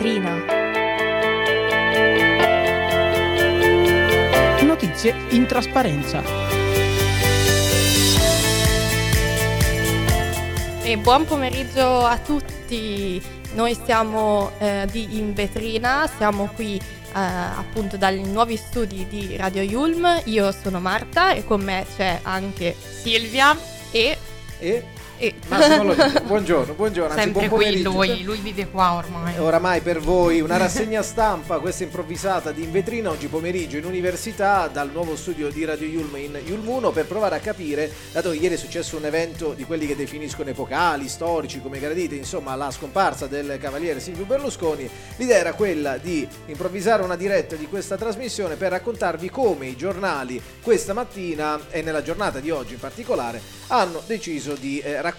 vetrina. Notizie in trasparenza. E buon pomeriggio a tutti. Noi siamo eh, di In Vetrina, siamo qui eh, appunto dai nuovi studi di Radio Yulm. Io sono Marta e con me c'è anche Silvia e... E e... Massimo Lodini, buongiorno, buongiorno. Anzi, Sempre buon qui lui, lui vive qua ormai. Oramai per voi una rassegna stampa, questa improvvisata di in vetrina oggi pomeriggio in università dal nuovo studio di Radio Yulm in Yulm 1 per provare a capire, dato che ieri è successo un evento di quelli che definiscono epocali, storici, come gradite, insomma la scomparsa del cavaliere Silvio Berlusconi, l'idea era quella di improvvisare una diretta di questa trasmissione per raccontarvi come i giornali questa mattina e nella giornata di oggi in particolare hanno deciso di eh, raccontare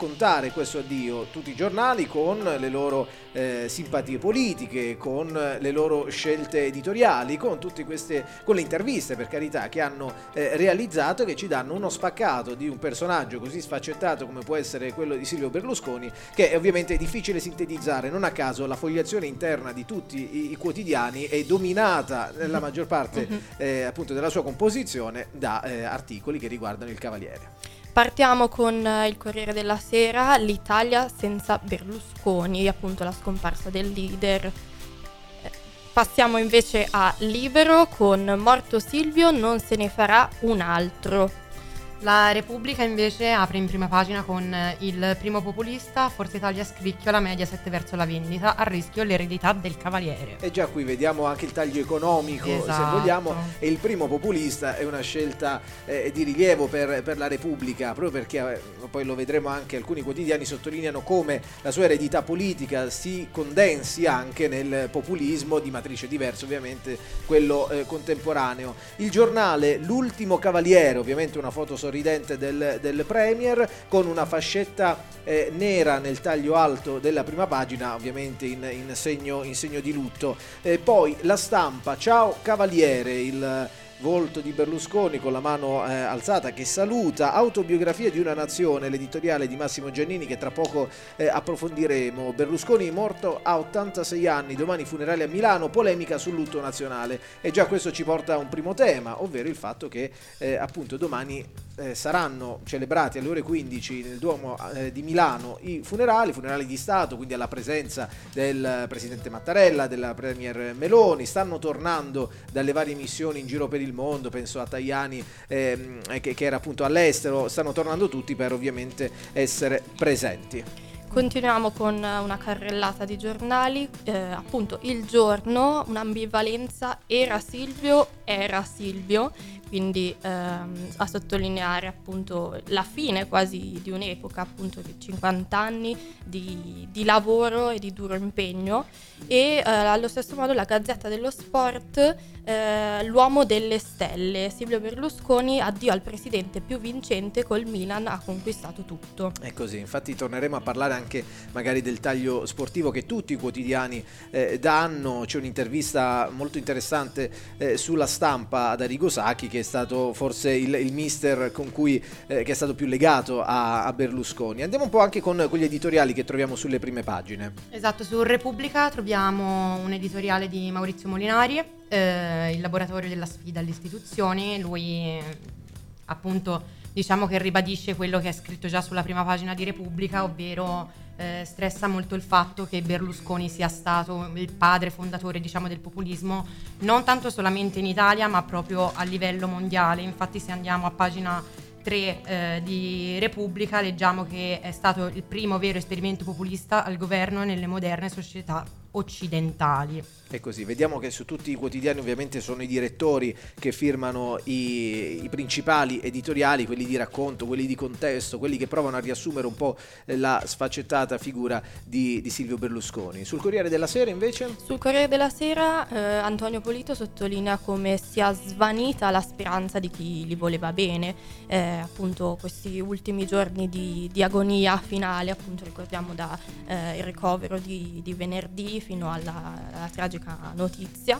questo addio tutti i giornali con le loro eh, simpatie politiche, con le loro scelte editoriali, con tutte queste con le interviste per carità che hanno eh, realizzato che ci danno uno spaccato di un personaggio così sfaccettato come può essere quello di Silvio Berlusconi che è ovviamente difficile sintetizzare, non a caso la fogliazione interna di tutti i, i quotidiani è dominata nella maggior parte eh, appunto della sua composizione da eh, articoli che riguardano il Cavaliere. Partiamo con eh, il Corriere della Sera, l'Italia senza Berlusconi, appunto la scomparsa del leader. Eh, Passiamo invece a Libero con Morto Silvio non se ne farà un altro. La Repubblica invece apre in prima pagina con eh, il primo populista, Forza Italia scricchiola Mediaset verso la vendita, a rischio l'eredità del cavaliere. E già qui vediamo anche il taglio economico, se Esatto. vogliamo, e il primo populista è una scelta eh, di rilievo per, per la Repubblica, proprio perché eh, poi lo vedremo anche alcuni quotidiani sottolineano come la sua eredità politica si condensi anche nel populismo di matrice diversa, ovviamente quello eh, contemporaneo. Il giornale L'ultimo cavaliere, ovviamente una foto sorridente del, del Premier, con una fascetta eh, nera nel taglio alto della prima pagina, ovviamente in, in segno, in segno di lutto. E poi la stampa, ciao cavaliere, il volto di Berlusconi con la mano eh, alzata che saluta, autobiografia di una nazione, l'editoriale di Massimo Giannini che tra poco eh, approfondiremo. Berlusconi morto a 86 anni, domani funerale a Milano, polemica sul lutto nazionale. E già questo ci porta a un primo tema, ovvero il fatto che eh, appunto domani eh, saranno celebrati alle ore 15 nel Duomo eh, di Milano i funerali, funerali di Stato, quindi alla presenza del Presidente Mattarella, della Premier Meloni, stanno tornando dalle varie missioni in giro per il mondo, penso a Tajani ehm, che, che era appunto all'estero, stanno tornando tutti per ovviamente essere presenti. Continuiamo con eh, una carrellata di giornali, eh, appunto il giorno, un'ambivalenza era Silvio, era Silvio, quindi ehm, a sottolineare appunto la fine quasi di un'epoca, appunto di 50 anni di, di lavoro e di duro impegno e eh, allo stesso modo la Gazzetta dello Sport, eh, l'uomo delle stelle, Silvio Berlusconi, addio al presidente più vincente col Milan ha conquistato tutto. È così, infatti torneremo a parlare anche magari del taglio sportivo che tutti i quotidiani eh, danno, c'è un'intervista molto interessante eh, sulla stampa ad Arrigo Sacchi che è stato forse il, il mister con cui eh, che è stato più legato a, a Berlusconi. Andiamo un po' anche con quegli editoriali che troviamo sulle prime pagine. Esatto, su Repubblica troviamo un editoriale di Maurizio Molinari, eh, il laboratorio della sfida alle istituzioni, lui appunto diciamo che ribadisce quello che è scritto già sulla prima pagina di Repubblica, ovvero eh, stressa molto il fatto che Berlusconi sia stato il padre fondatore diciamo, del populismo, non tanto solamente in Italia ma proprio a livello mondiale. Infatti se andiamo a pagina 3 eh, di Repubblica leggiamo che è stato il primo vero esperimento populista al governo nelle moderne società occidentali. È così, vediamo che su tutti i quotidiani ovviamente sono i direttori che firmano i, i principali editoriali, quelli di racconto, quelli di contesto, quelli che provano a riassumere un po' la sfaccettata figura di, di Silvio Berlusconi. Sul Corriere della Sera invece? Sul Corriere della Sera eh, Antonio Polito sottolinea come sia svanita la speranza di chi li voleva bene, eh, appunto questi ultimi giorni di, di agonia finale, appunto ricordiamo da eh, il ricovero di, di venerdì fino alla, alla tragica notizia.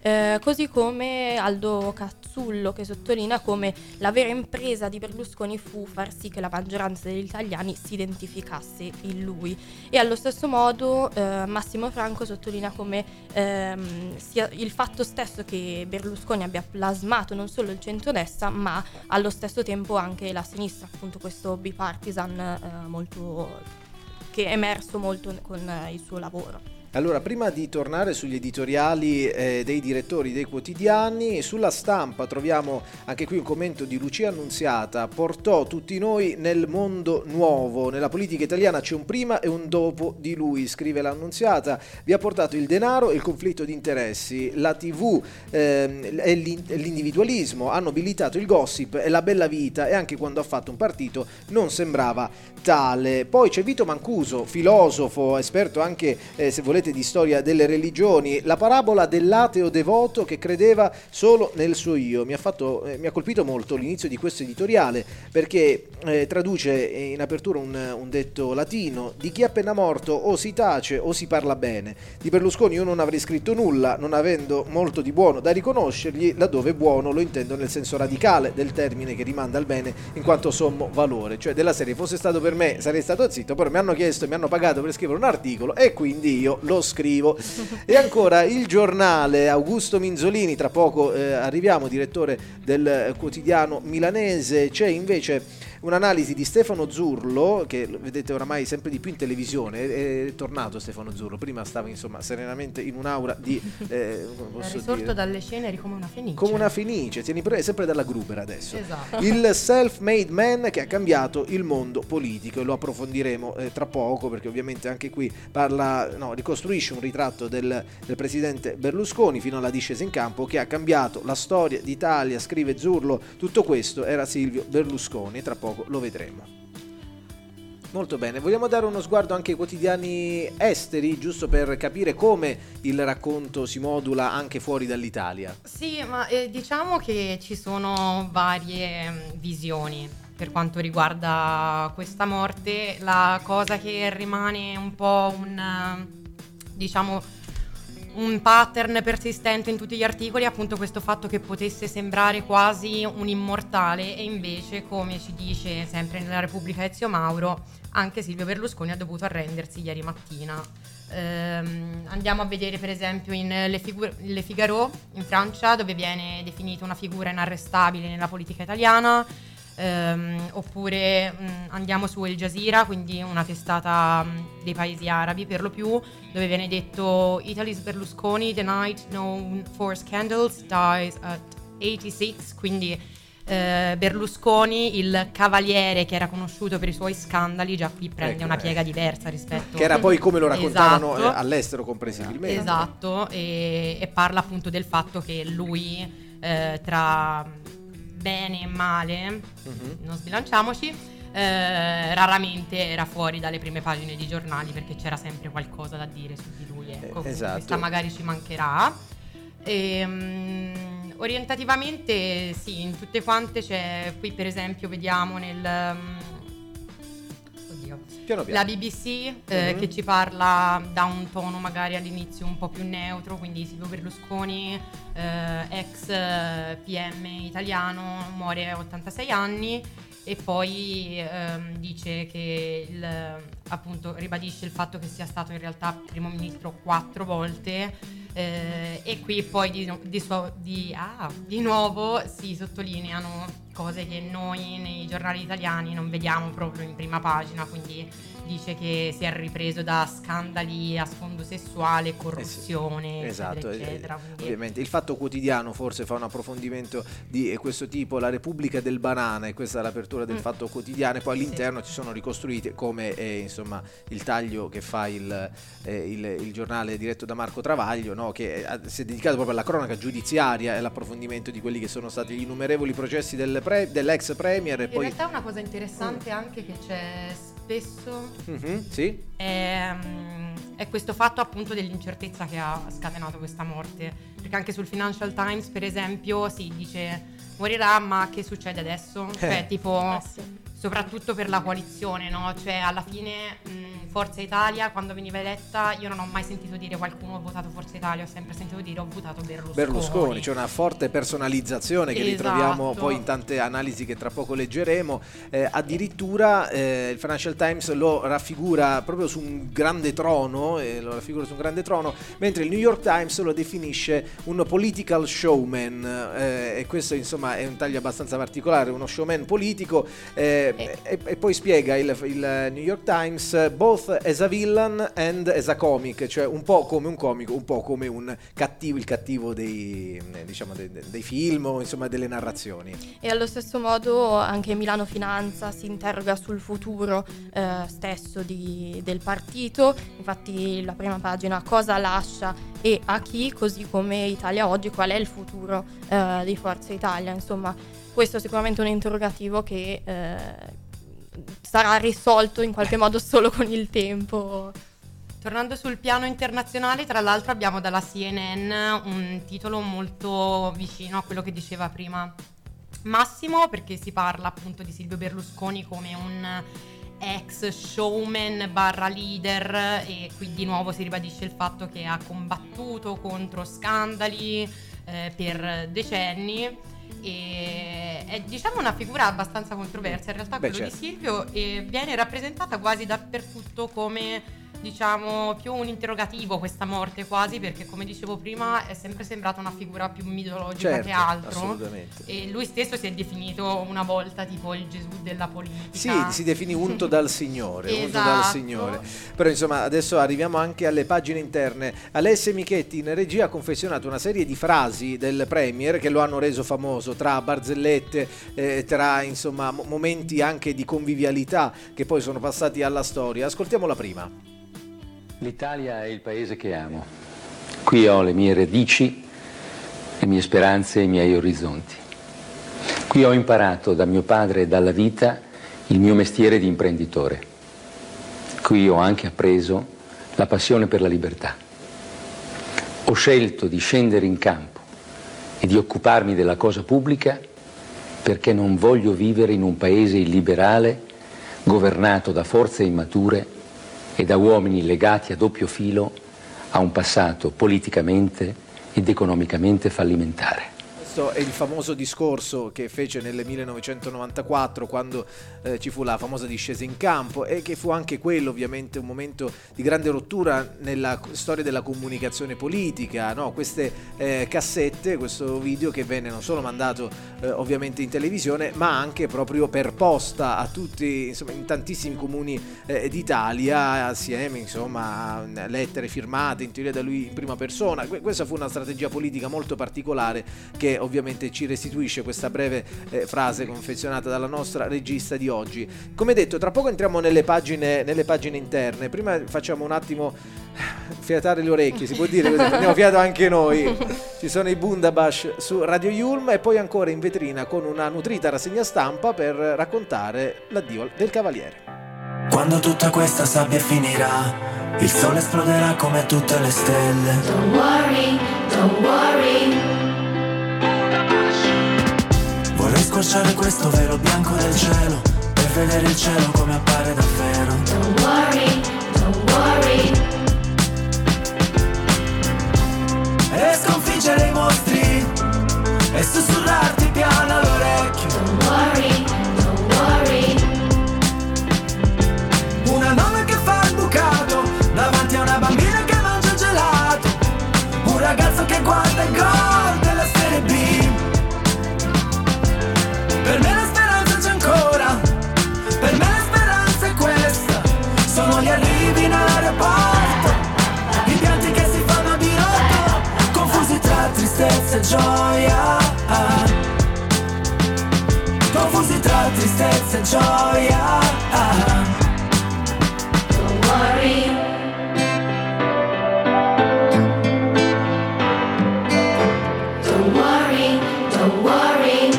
Eh, così come Aldo Cazzullo che sottolinea come la vera impresa di Berlusconi fu far sì che la maggioranza degli italiani si identificasse in lui e allo stesso modo eh, Massimo Franco sottolinea come ehm, il fatto stesso che Berlusconi abbia plasmato non solo il centrodestra ma allo stesso tempo anche la sinistra, appunto questo bipartisan eh, molto, che è emerso molto con il suo lavoro. Allora, prima di tornare sugli editoriali eh, dei direttori dei quotidiani, sulla stampa troviamo anche qui un commento di Lucia Annunziata, portò tutti noi nel mondo nuovo, nella politica italiana c'è un prima e un dopo di lui, scrive l'Annunziata, vi ha portato il denaro e il conflitto di interessi, la tv eh, e l'individualismo, hanno nobilitato il gossip e la bella vita. E anche quando ha fatto un partito non sembrava tale. Poi c'è Vito Mancuso, filosofo, esperto anche eh, se volete volete, di storia delle religioni, la parabola dell'ateo devoto che credeva solo nel suo io. Mi ha, fatto, eh, mi ha colpito molto l'inizio di questo editoriale perché eh, traduce in apertura un, un, detto latino, di chi è appena morto o si tace o si parla bene. Di Berlusconi io non avrei scritto nulla, non avendo molto di buono da riconoscergli, laddove buono lo intendo nel senso radicale del termine che rimanda al bene in quanto sommo valore, cioè della serie fosse stato per me sarei stato zitto, però mi hanno chiesto e mi hanno pagato per scrivere un articolo e quindi io lo scrivo. E ancora il giornale, Augusto Minzolini, tra poco eh, arriviamo, direttore del quotidiano milanese, c'è invece un'analisi di Stefano Zurlo, che vedete oramai sempre di più in televisione, è, tornato Stefano Zurlo, prima stava insomma serenamente in un'aura di... Eh, è risorto dire, dalle ceneri come una fenice. Come una fenice, tieni pre- sempre dalla Gruber adesso. Esatto. Il self-made man che ha cambiato il mondo politico e lo approfondiremo eh, tra poco perché ovviamente anche qui parla, no, ricostruisce un ritratto del, del presidente Berlusconi fino alla discesa in campo che ha cambiato la storia d'Italia, scrive Zurlo, tutto questo era Silvio Berlusconi, tra poco poco lo vedremo. Molto bene, vogliamo dare uno sguardo anche ai quotidiani esteri, giusto per capire come il racconto si modula anche fuori dall'Italia? Sì, ma eh, diciamo che ci sono varie mm, visioni per quanto riguarda questa morte. La cosa che rimane un po' un, diciamo, un pattern persistente in tutti gli articoli è appunto questo fatto che potesse sembrare quasi un immortale e invece, come ci dice sempre nella Repubblica Ezio Mauro, anche Silvio Berlusconi ha dovuto arrendersi ieri mattina. Ehm, andiamo a vedere per esempio in Le, Figu- Le Figaro in Francia dove viene definita una figura inarrestabile nella politica italiana ehm, oppure mh, andiamo su El Jazeera, quindi una testata mh, dei paesi arabi per lo più, dove viene detto Italy's Berlusconi, the night known for scandals, dies at 86, quindi eh, Berlusconi, il cavaliere che era conosciuto per i suoi scandali, già qui prende ecco, una piega diversa rispetto Che era poi come lo raccontavano esatto, all'estero comprensibilmente. Esatto, e, e, parla appunto del fatto che lui eh, tra bene e male, uh-huh. non sbilanciamoci. Eh, raramente era fuori dalle prime pagine di giornali perché c'era sempre qualcosa da dire su di lui. Ecco, eh, esatto. questa magari ci mancherà. E, um, orientativamente, sì, in tutte quante c'è. Qui, per esempio, vediamo nel. Um, Piano piano. La BBC eh, mm-hmm. che ci parla da un tono magari all'inizio un po' più neutro, quindi Silvio Berlusconi, eh, ex eh, PM italiano, muore a 86 anni e poi ehm, dice che il, appunto ribadisce il fatto che sia stato in realtà primo ministro quattro volte eh, e qui poi di, di, di, ah, di nuovo si sottolineano cose che noi nei giornali italiani non vediamo proprio in prima pagina, quindi dice che si è ripreso da scandali a sfondo sessuale, corruzione, eh sì, esatto, eccetera, eccetera. Quindi... Ovviamente il fatto quotidiano forse fa un approfondimento di questo tipo, la Repubblica del Banana, e questa è l'apertura del mm. fatto quotidiano, e poi all'interno sì. ci sono ricostruite come eh, insomma, il taglio che fa il, eh, il, il, giornale diretto da Marco Travaglio, no? che si è dedicato proprio alla cronaca giudiziaria e all'approfondimento di quelli che sono stati gli innumerevoli processi del pre- dell'ex Premier. E In poi... realtà una cosa interessante mm. anche che c'è spesso mm-hmm, sì. è, um, è, questo fatto appunto dell'incertezza che ha scatenato questa morte. Perché anche sul Financial Times, per esempio, si dice morirà, ma che succede adesso? Eh. Cioè, tipo, eh sì. Soprattutto per la coalizione, no? Cioè, alla fine, mh, Forza Italia, quando veniva eletta, io non ho mai sentito dire qualcuno ha votato Forza Italia, ho sempre sentito dire ho votato Berlusconi. Berlusconi, c'è una forte personalizzazione che Esatto. ritroviamo poi in tante analisi che tra poco leggeremo. Eh, addirittura eh, il Financial Times lo raffigura proprio su un grande trono, eh, lo raffigura su un grande trono, mentre il New York Times lo definisce un political showman. eh, e questo insomma è un taglio abbastanza particolare, uno showman politico. Eh, e, e poi spiega il, il New York Times both as a villain and as a comic, cioè un po' come un comico, un po' come un cattivo, il cattivo dei, eh, diciamo, dei, dei film o insomma delle narrazioni. E allo stesso modo anche Milano Finanza si interroga sul futuro eh, stesso di- del partito, infatti la prima pagina cosa lascia e a chi, così come Italia Oggi, qual è il futuro eh, di Forza Italia. Insomma, questo è sicuramente un interrogativo che eh, sarà risolto in qualche modo solo con il tempo. Tornando sul piano internazionale, tra l'altro abbiamo dalla CNN un titolo molto vicino a quello che diceva prima Massimo, perché si parla appunto di Silvio Berlusconi come un ex showman barra leader e qui di nuovo si ribadisce il fatto che ha combattuto contro scandali eh, per decenni e è diciamo una figura abbastanza controversa in realtà Beh, quello certo. di Silvio e viene rappresentata quasi dappertutto come diciamo più un interrogativo questa morte quasi perché come dicevo prima è sempre sembrata una figura più mitologica Certo, che altro assolutamente. e lui stesso si è definito una volta tipo il Gesù della politica Sì, si definì unto dal Signore, unto Esatto. dal Signore. Però insomma adesso arriviamo anche alle pagine interne. Alessia Michetti in regia ha confezionato una serie di frasi del Premier che lo hanno reso famoso tra barzellette, eh, tra insomma mo- momenti anche di convivialità che poi sono passati alla storia. Ascoltiamola prima. L'Italia è il paese che amo. Qui ho le mie radici, le mie speranze e i miei orizzonti. Qui ho imparato da mio padre e dalla vita il mio mestiere di imprenditore. Qui ho anche appreso la passione per la libertà. Ho scelto di scendere in campo e di occuparmi della cosa pubblica perché non voglio vivere in un paese illiberale governato da forze immature e da uomini legati a doppio filo a un passato politicamente ed economicamente fallimentare. Questo è il famoso discorso che fece nel 1994 quando eh, ci fu la famosa discesa in campo e che fu anche quello ovviamente un momento di grande rottura nella storia della comunicazione politica, no? queste eh, cassette, questo video che venne non solo mandato eh, ovviamente in televisione ma anche proprio per posta a tutti, insomma in tantissimi comuni eh, d'Italia assieme insomma a lettere firmate in teoria da lui in prima persona. Que- questa fu una strategia politica molto particolare che ovviamente ci restituisce questa breve eh, frase confezionata dalla nostra regista di oggi. Come detto, tra poco entriamo nelle pagine, nelle pagine interne. Prima facciamo un attimo fiatare le orecchie, si può dire così, prendiamo fiato anche noi. Ci sono i Bundabash su Radio Yulm e poi ancora in vetrina con una nutrita rassegna stampa per raccontare l'addio del Cavaliere. Quando tutta questa sabbia finirà, il sole esploderà come tutte le stelle. Don't worry, don't worry. Squarciare questo velo bianco del cielo, per vedere il cielo come appare davvero. Don't worry, don't worry. E sconfiggere i mostri, e sussurrarti piano all'orecchio. Don't worry, don't worry. Una nonna che fa il bucato, davanti a una bambina che mangia gelato. Un ragazzo che guarda il gol gioia. Confusi tra tristezza e gioia. Don't worry. Don't worry, don't worry.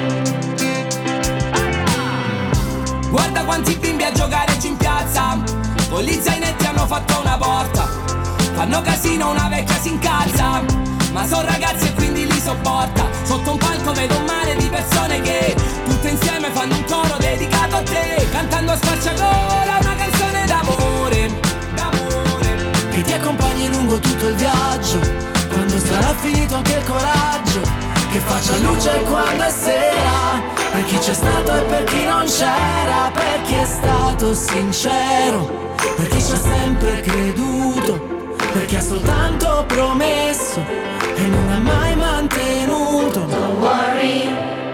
Guarda quanti bimbi a giocare in piazza Con gli zainetti hanno fatto una porta Fanno casino, una vecchia si incalza Ma sono ragazzi e sopporta. Sotto un palco vedo un mare di persone che Tutte insieme fanno un coro dedicato a te Cantando a squarciagola una canzone d'amore D'amore. Che ti accompagni lungo tutto il viaggio Quando sarà finito anche il coraggio Che faccia luce quando è sera per chi c'è stato e per chi non c'era, per chi è stato sincero, per chi ci ha sempre creduto per chi ha soltanto promesso e non ha mai mantenuto. Don't worry.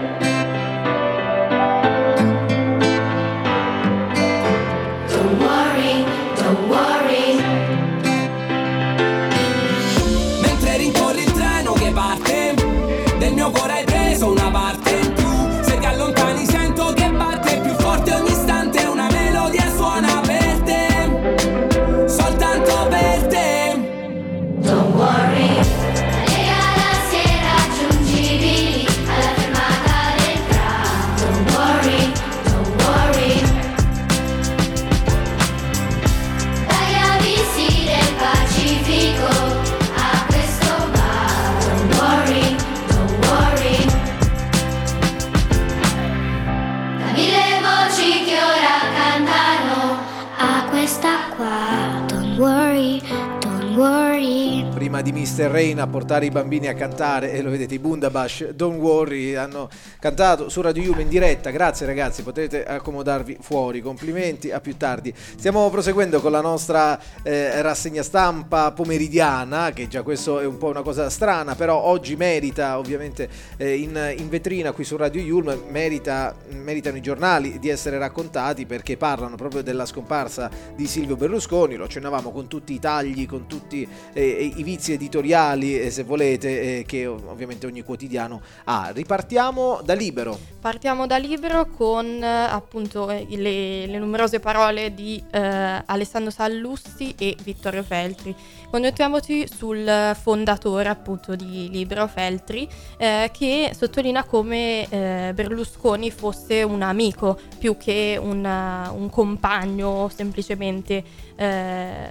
Di Mr. Rain a portare i bambini a cantare, e lo vedete, i Bundabash, Don't Worry, hanno cantato su Radio Yuma in diretta. Grazie ragazzi, potete accomodarvi fuori. Complimenti, a più tardi. Stiamo proseguendo con la nostra eh, rassegna stampa pomeridiana, che già questo è un po' una cosa strana, però oggi merita ovviamente eh, in, in vetrina qui su Radio Yulm, merita, meritano i giornali di essere raccontati perché parlano proprio della scomparsa di Silvio Berlusconi, lo accennavamo con tutti i tagli, con tutti eh, i vizi editoriali, eh, se volete, eh, che ov- ovviamente ogni quotidiano ha. Ripartiamo da libero. Partiamo da libro con eh, appunto eh, le, le numerose parole di eh, Alessandro Sallusti e Vittorio Feltri. Concentriamoci sul fondatore appunto di Libero Feltri che sottolinea come Berlusconi fosse un amico più che una- un compagno semplicemente eh,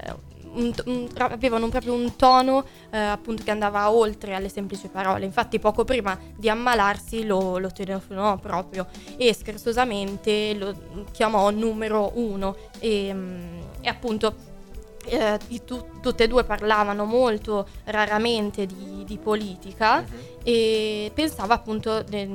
un- un- avevano proprio un tono eh, appunto che andava oltre alle semplici parole. Infatti, poco prima di ammalarsi lo, lo telefonò proprio e scherzosamente lo chiamò numero uno. E, mm, e appunto. eh, tu- tutte e due parlavano molto raramente di, di politica e pensava appunto de-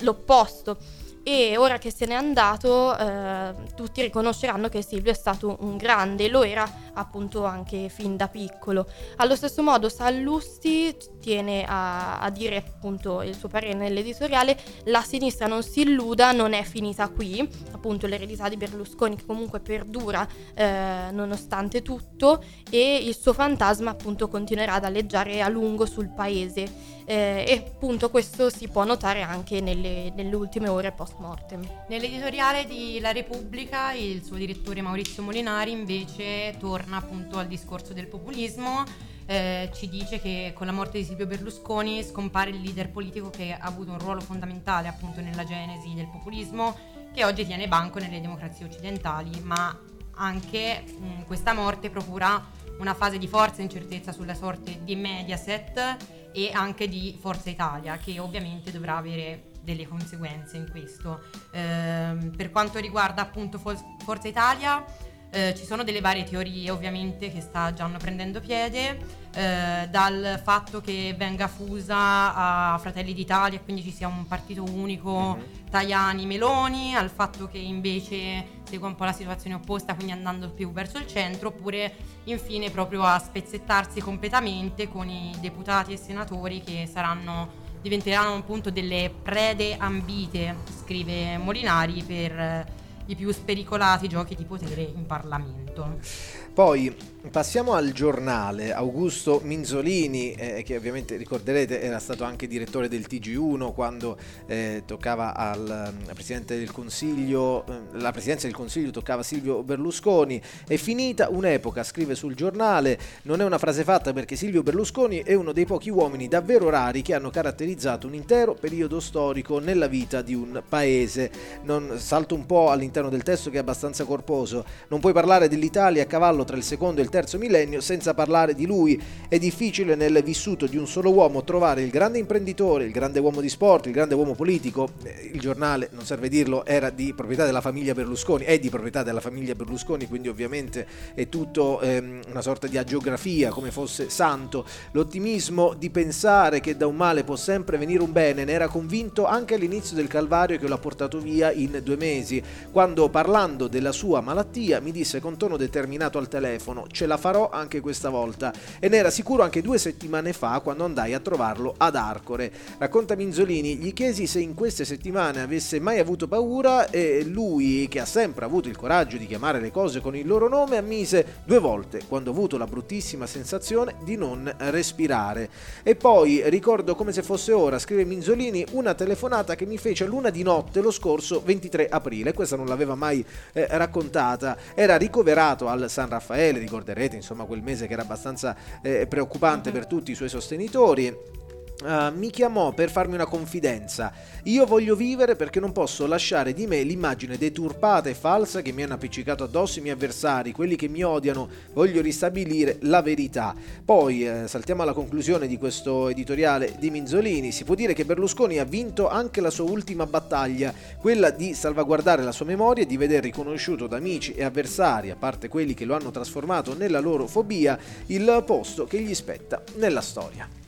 l'opposto. E ora che se n'è andato, eh, tutti riconosceranno che Silvio è stato un grande, lo era appunto anche fin da piccolo. Allo stesso modo, Sallusti tiene a, a dire appunto il suo parere nell'editoriale: la sinistra non si illuda, non è finita qui. Appunto, l'eredità di Berlusconi che comunque perdura eh, nonostante tutto, e il suo fantasma appunto continuerà ad alleggiare a lungo sul paese. Eh, e appunto questo si può notare anche nelle, nelle ultime ore post mortem. Nell'editoriale di La Repubblica il suo direttore Maurizio Molinari invece torna appunto al discorso del populismo, eh, ci dice che con la morte di Silvio Berlusconi scompare il leader politico che ha avuto un ruolo fondamentale appunto nella genesi del populismo che oggi tiene banco nelle democrazie occidentali, ma anche mh, questa morte procura una fase di forza e incertezza sulla sorte di Mediaset e anche di Forza Italia, che ovviamente dovrà avere delle conseguenze in questo. Ehm, per quanto riguarda appunto Forza Italia, eh, ci sono delle varie teorie ovviamente che sta già prendendo piede, eh, dal fatto che venga fusa a Fratelli d'Italia e quindi ci sia un partito unico Tajani-Meloni, al fatto che invece segua un po' la situazione opposta, quindi andando più verso il centro, oppure infine proprio a spezzettarsi completamente con i deputati e senatori che saranno diventeranno appunto delle prede ambite, scrive Molinari, per i più spericolati giochi di potere in Parlamento. Poi passiamo al giornale. Augusto Minzolini, eh, che ovviamente ricorderete era stato anche direttore del TG1 quando eh, toccava al, al Presidente del Consiglio, eh, la Presidenza del Consiglio toccava Silvio Berlusconi. È finita un'epoca, scrive sul giornale. Non è una frase fatta perché Silvio Berlusconi è uno dei pochi uomini davvero rari che hanno caratterizzato un intero periodo storico nella vita di un paese. Non, salto un po' all'interno del testo che è abbastanza corposo. Non puoi parlare dell'Italia a cavallo tra il secondo e il terzo millennio senza parlare di lui. È difficile nel vissuto di un solo uomo trovare il grande imprenditore, il grande uomo di sport, il grande uomo politico. Eh, Il giornale, non serve dirlo, era di proprietà della famiglia Berlusconi, è di proprietà della famiglia Berlusconi, quindi ovviamente è tutto ehm, una sorta di agiografia, come fosse santo. L'ottimismo di pensare che da un male può sempre venire un bene ne era convinto anche all'inizio del calvario che l'ha portato via in due mesi, quando parlando della sua malattia mi disse con tono determinato al telefono ce la farò anche questa volta e ne era sicuro anche due settimane fa quando andai a trovarlo ad Arcore. Racconta Minzolini, gli chiesi se in queste settimane avesse mai avuto paura e lui, che ha sempre avuto il coraggio di chiamare le cose con il loro nome, ammise due volte quando ho avuto la bruttissima sensazione di non respirare. E poi ricordo come se fosse ora, scrive Minzolini, una telefonata che mi fece luna di notte lo scorso 23 aprile. Questa non l'aveva mai eh, raccontata. Era ricoverato al San Raffaele, ricorderete, insomma, quel mese che era abbastanza eh, preoccupante per tutti i suoi sostenitori. Uh, mi chiamò per farmi una confidenza. Io voglio vivere perché non posso lasciare di me l'immagine deturpata e falsa che mi hanno appiccicato addosso i miei avversari, quelli che mi odiano. Voglio ristabilire la verità. Poi eh, saltiamo alla conclusione di questo editoriale di Minzolini. Si può dire che Berlusconi ha vinto anche la sua ultima battaglia, quella di salvaguardare la sua memoria e di veder riconosciuto da amici e avversari, a parte quelli che lo hanno trasformato nella loro fobia, il posto che gli spetta nella storia.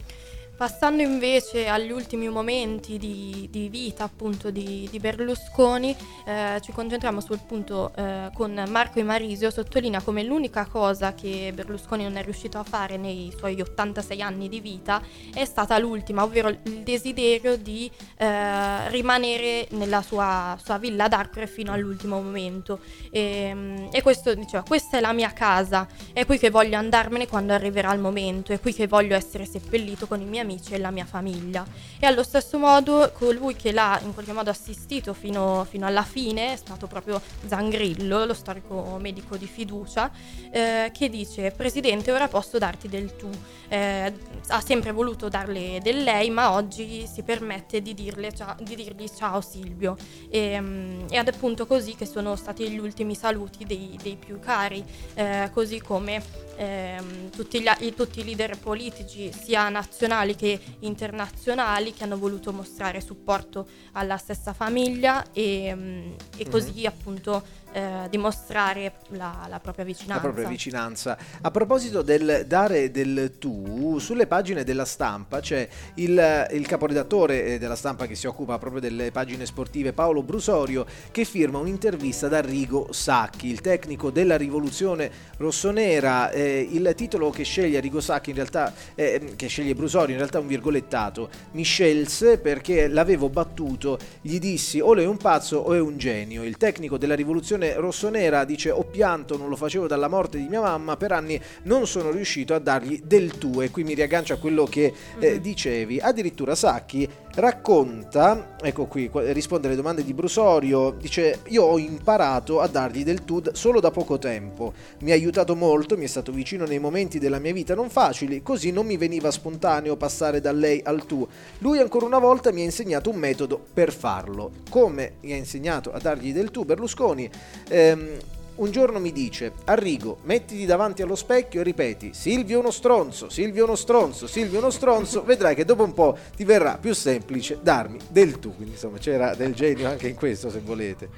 Passando invece agli ultimi momenti di, di vita appunto di, di Berlusconi, eh, ci concentriamo sul punto eh, con Marco Imarisio, sottolinea come l'unica cosa che Berlusconi non è riuscito a fare nei suoi 86 anni di vita è stata l'ultima, ovvero il desiderio di eh, rimanere nella sua, sua villa d'Arcore fino all'ultimo momento. E, mm, e questo diceva, questa è la mia casa, è qui che voglio andarmene quando arriverà il momento, è qui che voglio essere seppellito con i miei amici e la mia famiglia. E allo stesso modo colui che l'ha in qualche modo assistito fino, fino alla fine è stato proprio Zangrillo, lo storico medico di fiducia, eh, che dice Presidente ora posso darti del tu. Eh, ha sempre voluto darle del lei ma oggi si permette di, dirle di dirgli ciao Silvio. E, mm, ed è appunto così che sono stati gli ultimi saluti dei, dei più cari, eh, così come ehm, tutti, gli, tutti i leader politici sia nazionali che internazionali che hanno voluto mostrare supporto alla stessa famiglia e, mm, e così appunto eh, dimostrare la, la propria vicinanza. La propria vicinanza. A proposito del dare del tu, sulle pagine della stampa c'è il, il caporedattore eh, della stampa che si occupa proprio delle pagine sportive, Paolo Brusorio, che firma un'intervista ad Arrigo Sacchi, il tecnico della rivoluzione rossonera. Eh, il titolo che sceglie Arrigo Sacchi, in realtà, eh, che sceglie Brusorio, in realtà è un virgolettato. Mi scelse perché l'avevo battuto, gli dissi o è un pazzo o è un genio. Il tecnico della rivoluzione rossonera dice ho pianto, non lo facevo dalla morte di mia mamma, per anni non sono riuscito a dargli del tuo e qui mi riaggancio a quello che eh, dicevi. Addirittura Sacchi racconta, ecco qui, risponde alle domande di Brusorio, dice io ho imparato a dargli del tu d- solo da poco tempo, mi ha aiutato molto, mi è stato vicino nei momenti della mia vita non facili, così non mi veniva spontaneo passare da lei al tu. Lui ancora una volta mi ha insegnato un metodo per farlo. Come mi ha insegnato a dargli del tu Berlusconi? Ehm, un giorno mi dice, Arrigo, mettiti davanti allo specchio e ripeti, Silvio uno stronzo, Silvio uno stronzo, Silvio uno stronzo, vedrai che dopo un po' ti verrà più semplice darmi del tu. Quindi insomma c'era del genio anche in questo se volete,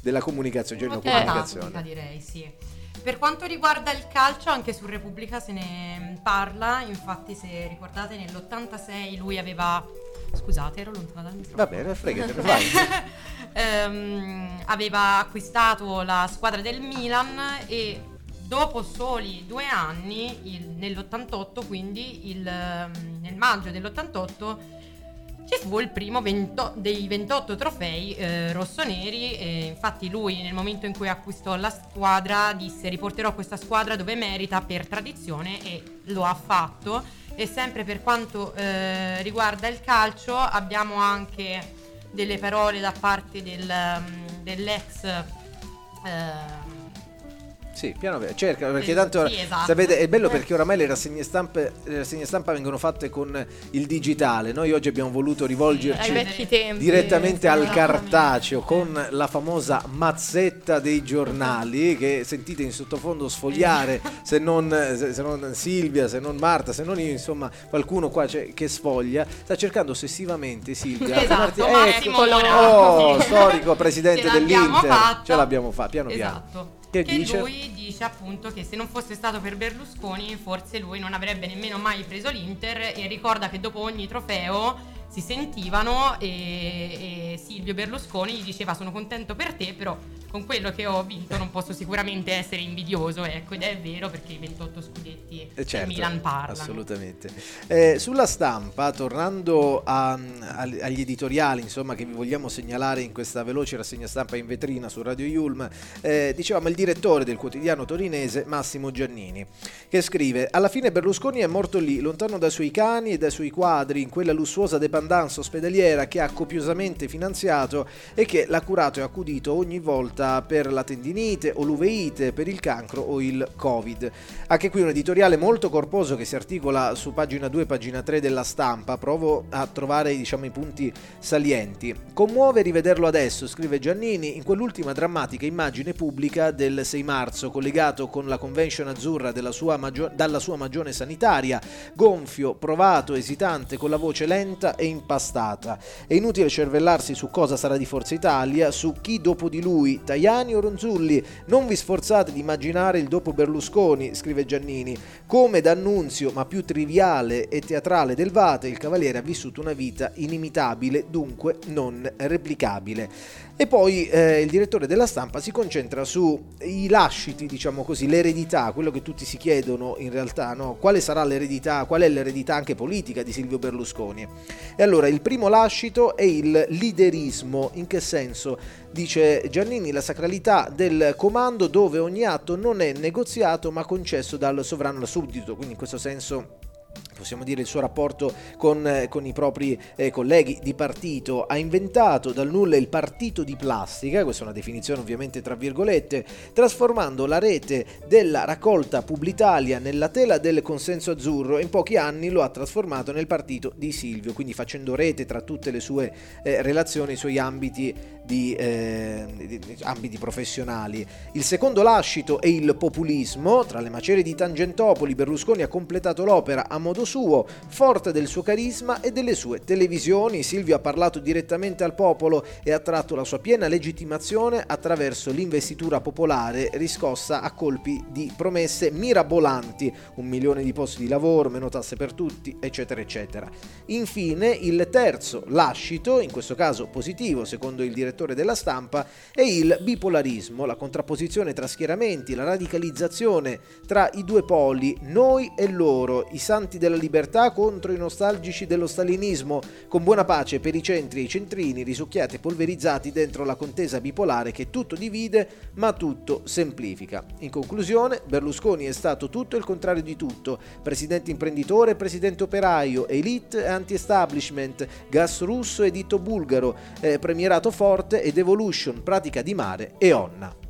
della comunicazione, genio Molto comunicazione. anagrafica, direi, sì. Per quanto riguarda il calcio, anche su Repubblica se ne parla, infatti se ricordate nell'86 lui aveva... Scusate, ero lontana dal microfono. Va bene, fregatene, vai. Ehm, aveva acquistato la squadra del Milan e dopo soli due anni, il- nell'88, quindi il, ehm, nel maggio dell'88, ci fu il primo vento- dei 28 trofei eh, rossoneri. E infatti, lui, nel momento in cui acquistò la squadra, disse: Riporterò questa squadra dove merita per tradizione, e lo ha fatto. E sempre per quanto eh, riguarda il calcio, abbiamo anche delle parole da parte del, um, dell'ex ehm, Sì, piano piano, cerca, perché tanto sì, esatto. sapete, è bello perché oramai le rassegne, stampe, le rassegne stampa vengono fatte con il digitale. Noi oggi abbiamo voluto rivolgerci tempi. direttamente al esatto. cartaceo con la famosa mazzetta dei giornali che sentite in sottofondo sfogliare se non, se, non Silvia, se non Marta, se non io, insomma qualcuno qua c'è che sfoglia. Sta cercando ossessivamente Silvia. Esatto, Marti- ecco, oh, storico presidente dell'Inter. fatta. Ce l'abbiamo fatta, piano piano. Che Che, dice? lui dice appunto che se non fosse stato per Berlusconi forse lui non avrebbe nemmeno mai preso l'Inter e ricorda che dopo ogni trofeo si sentivano e, e Silvio Berlusconi gli diceva sono contento per te però con quello che ho vinto non posso sicuramente essere invidioso ecco ed è vero perché i 28 scudetti Eh, certo, Milan parlano Assolutamente. Eh, sulla stampa, tornando a- al- agli editoriali insomma, che vi vogliamo segnalare in questa veloce rassegna stampa in vetrina su Radio Yulm, eh, dicevamo il direttore del quotidiano torinese Massimo Giannini, che scrive: Alla fine Berlusconi è morto lì, lontano dai suoi cani e dai suoi quadri, in quella lussuosa dependance ospedaliera che ha copiosamente finanziato e che l'ha curato e accudito ogni volta per la tendinite o l'uveite, per il cancro o il covid. Anche qui un editoriale molto corposo che si articola su pagina 2 e pagina 3 della stampa. Provo a trovare diciamo, i punti salienti. Commuove rivederlo adesso, scrive Giannini, in quell'ultima drammatica immagine pubblica del 6 marzo, collegato con la convention azzurra sua magio- dalla sua magione sanitaria, gonfio, provato, esitante, con la voce lenta e impastata. È inutile cervellarsi su cosa sarà di Forza Italia, su chi dopo di lui, Tajani o Ronzulli. Non vi sforzate di immaginare il dopo Berlusconi, scrive Giannini. Come d'annunzio, ma più triviale e teatrale del Vate, il Cavaliere ha vissuto una vita inimitabile, dunque non replicabile. E poi eh, il direttore della stampa si concentra sui lasciti, diciamo così, l'eredità, quello che tutti si chiedono in realtà, no? quale sarà l'eredità, qual è l'eredità anche politica di Silvio Berlusconi. E allora il primo lascito è il liderismo, in che senso? Dice Giannini, la sacralità del comando dove ogni atto non è negoziato ma concesso dal sovrano al suddito, quindi in questo senso possiamo dire il suo rapporto con, eh, con i propri eh, colleghi di partito, ha inventato dal nulla il partito di plastica, questa è una definizione ovviamente tra virgolette, trasformando la rete della raccolta Publitalia nella tela del consenso azzurro. E in pochi anni lo ha trasformato nel partito di Silvio, quindi facendo rete tra tutte le sue eh, relazioni, i suoi ambiti di, eh, di- ambiti professionali. Il secondo lascito è il populismo, tra le macerie di Tangentopoli Berlusconi ha completato l'opera a modo suo, forte del suo carisma e delle sue televisioni, Silvio ha parlato direttamente al popolo e ha tratto la sua piena legittimazione attraverso l'investitura popolare riscossa a colpi di promesse mirabolanti, un milione di posti di lavoro, meno tasse per tutti, eccetera eccetera. Infine il terzo lascito, in questo caso positivo secondo il direttore della stampa, è il bipolarismo, la contrapposizione tra schieramenti, la radicalizzazione tra i due poli, noi e loro, i santi della libertà contro i nostalgici dello stalinismo, con buona pace per i centri e i centrini, risucchiati e polverizzati dentro la contesa bipolare che tutto divide ma tutto semplifica. In conclusione, Berlusconi è stato tutto il contrario di tutto, presidente imprenditore presidente operaio, elite e anti-establishment, gas russo e dito bulgaro, eh, premierato forte ed evolution, pratica di mare e onna.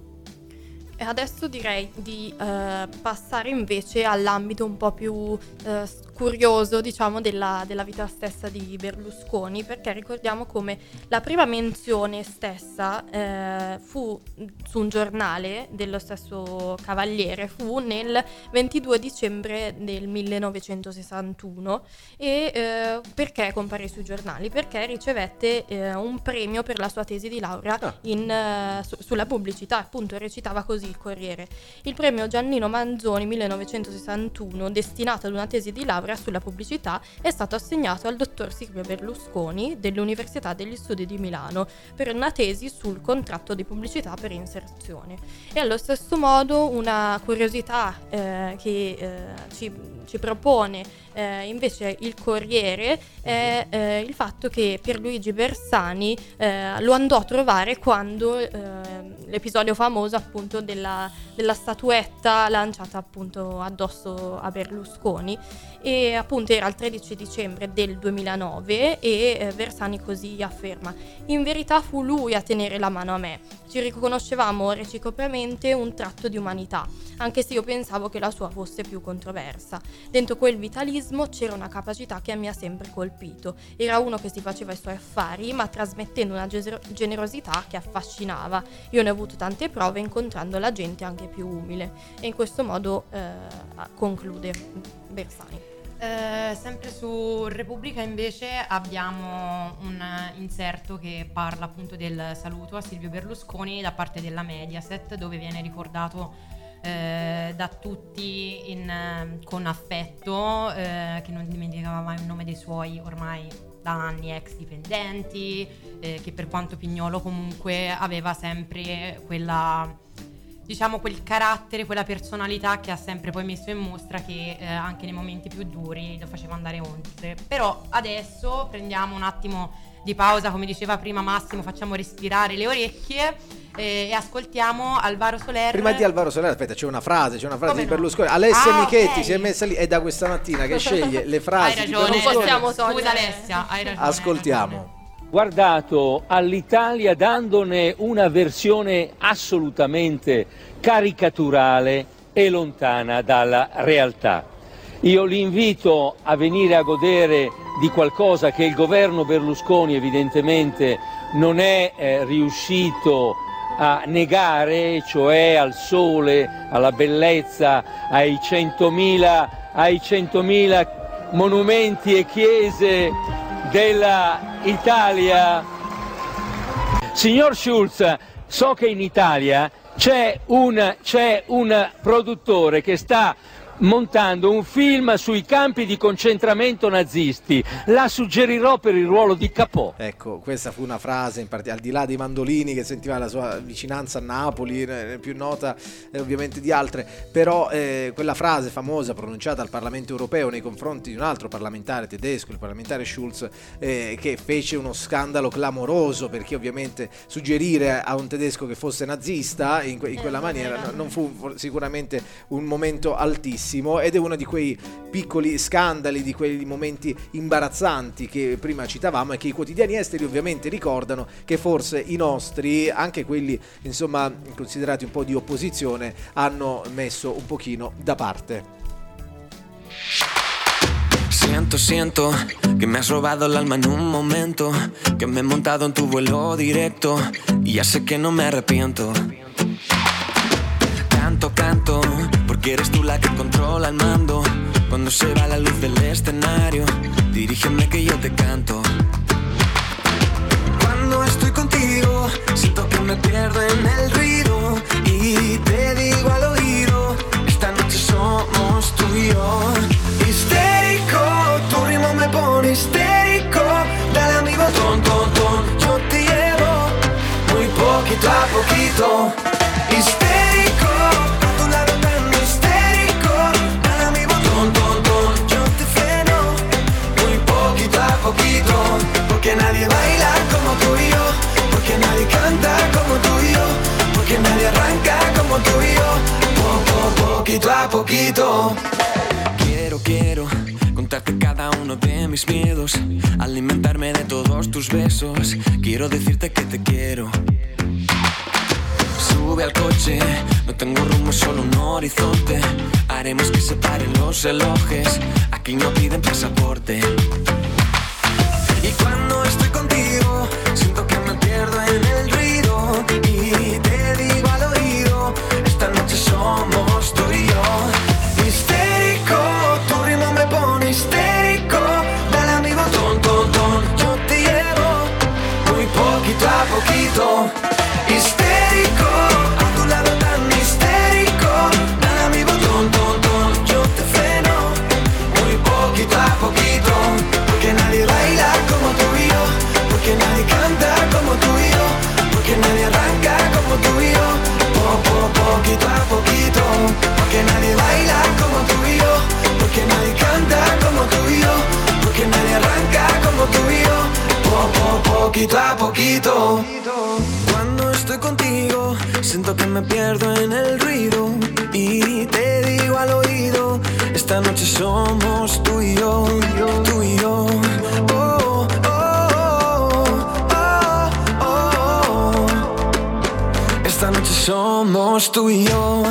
E adesso direi di eh, passare invece all'ambito un po' più eh, curioso, diciamo, della, della vita stessa di Berlusconi, perché ricordiamo come la prima menzione stessa eh, fu su un giornale dello stesso Cavaliere, fu nel 22 dicembre del 1961. E eh, perché comparì sui giornali? Perché ricevette eh, un premio per la sua tesi di laurea Ah. in, eh, su- sulla pubblicità, appunto recitava così il Corriere. Il premio Giannino Manzoni 1961, destinato ad una tesi di laurea sulla pubblicità, è stato assegnato al dottor Silvio Berlusconi dell'Università degli Studi di Milano per una tesi sul contratto di pubblicità per inserzione. E allo stesso modo una curiosità eh, che eh, ci, ci propone eh, invece il Corriere è eh, il fatto che Pierluigi Bersani eh, lo andò a trovare quando eh, l'episodio famoso appunto della, della statuetta lanciata appunto addosso a Berlusconi. E appunto era il 13 dicembre del 2009 e eh, Bersani così afferma in verità fu lui a tenere la mano a me ci riconoscevamo reciprocamente un tratto di umanità anche se io pensavo che la sua fosse più controversa. Dentro quel vitalismo c'era una capacità che mi ha sempre colpito. Era uno che si faceva i suoi affari ma trasmettendo una generosità che affascinava. Io ne ho avuto tante prove incontrando la gente anche più umile. E in questo modo eh, conclude Bersani eh, sempre su Repubblica invece abbiamo un inserto che parla appunto del saluto a Silvio Berlusconi da parte della Mediaset dove viene ricordato eh, da tutti in, con affetto eh, che non dimenticava mai il nome dei suoi ormai da anni ex dipendenti eh, che per quanto Pignolo comunque aveva sempre quella diciamo quel carattere, quella personalità che ha sempre poi messo in mostra che eh, anche nei momenti più duri lo faceva andare oltre. Però adesso prendiamo un attimo di pausa, come diceva prima Massimo, facciamo respirare le orecchie eh, e ascoltiamo Alvaro Soler. Prima di Alvaro Soler, aspetta, c'è una frase, c'è una frase Come di no? Berlusconi. Alessia Ah, Michetti ok. si è messa lì, è da questa mattina che sceglie le frasi Hai ragione, Berlusconi. possiamo scusa. Alessia, hai ragione. Ascoltiamo. Guardato all'Italia dandone una versione assolutamente caricaturale e lontana dalla realtà. Io li invito a venire a godere di qualcosa che il governo Berlusconi evidentemente non è eh, riuscito a negare, cioè al sole, alla bellezza, ai 100.000, ai 100.000 monumenti e chiese dell'Italia. Signor Schulz, so che in Italia c'è un, un produttore che sta montando un film sui campi di concentramento nazisti. La suggerirò per il ruolo di Capò. Ecco, questa fu una frase, in part- al di là dei mandolini che sentiva la sua vicinanza a Napoli, eh, più nota eh, ovviamente di altre, però eh, quella frase famosa pronunciata al Parlamento europeo nei confronti di un altro parlamentare tedesco, il parlamentare Schulz, eh, che fece uno scandalo clamoroso perché ovviamente suggerire a un tedesco che fosse nazista in, que- in quella maniera no- non fu sicuramente un momento altissimo ed è uno di quei piccoli scandali, di quei momenti imbarazzanti che prima citavamo e che i quotidiani esteri ovviamente ricordano che forse i nostri, anche quelli insomma considerati un po' di opposizione, hanno messo un pochino da parte. Siento, siento que me has robado el alma en un momento, que me he montado en tu vuelo directo y ya sé que no me arrepiento. Canto, canto, porque eres tú la que controla el mando. Cuando se va la luz del escenario, dirígeme que yo te canto. Cuando estoy contigo, siento que me pierdo en el ruido y te digo al oído, esta noche somos tú y yo. Histérico, tu ritmo me pone histérico, dale a mi botón, ton, ton, yo te llevo muy poquito a poquito. Quiero, quiero contarte cada uno de mis miedos, alimentarme de todos tus besos, quiero decirte que te quiero. Sube al coche, no tengo rumbo, solo un horizonte. Haremos que se paren los relojes, aquí no piden pasaporte. Y cuando estoy contigo, poquito a poquito. Cuando estoy contigo, siento que me pierdo en el ruido y te digo al oído, esta noche somos tú y yo, tú y yo. Oh, oh, oh, oh, oh. Esta noche somos tú y yo.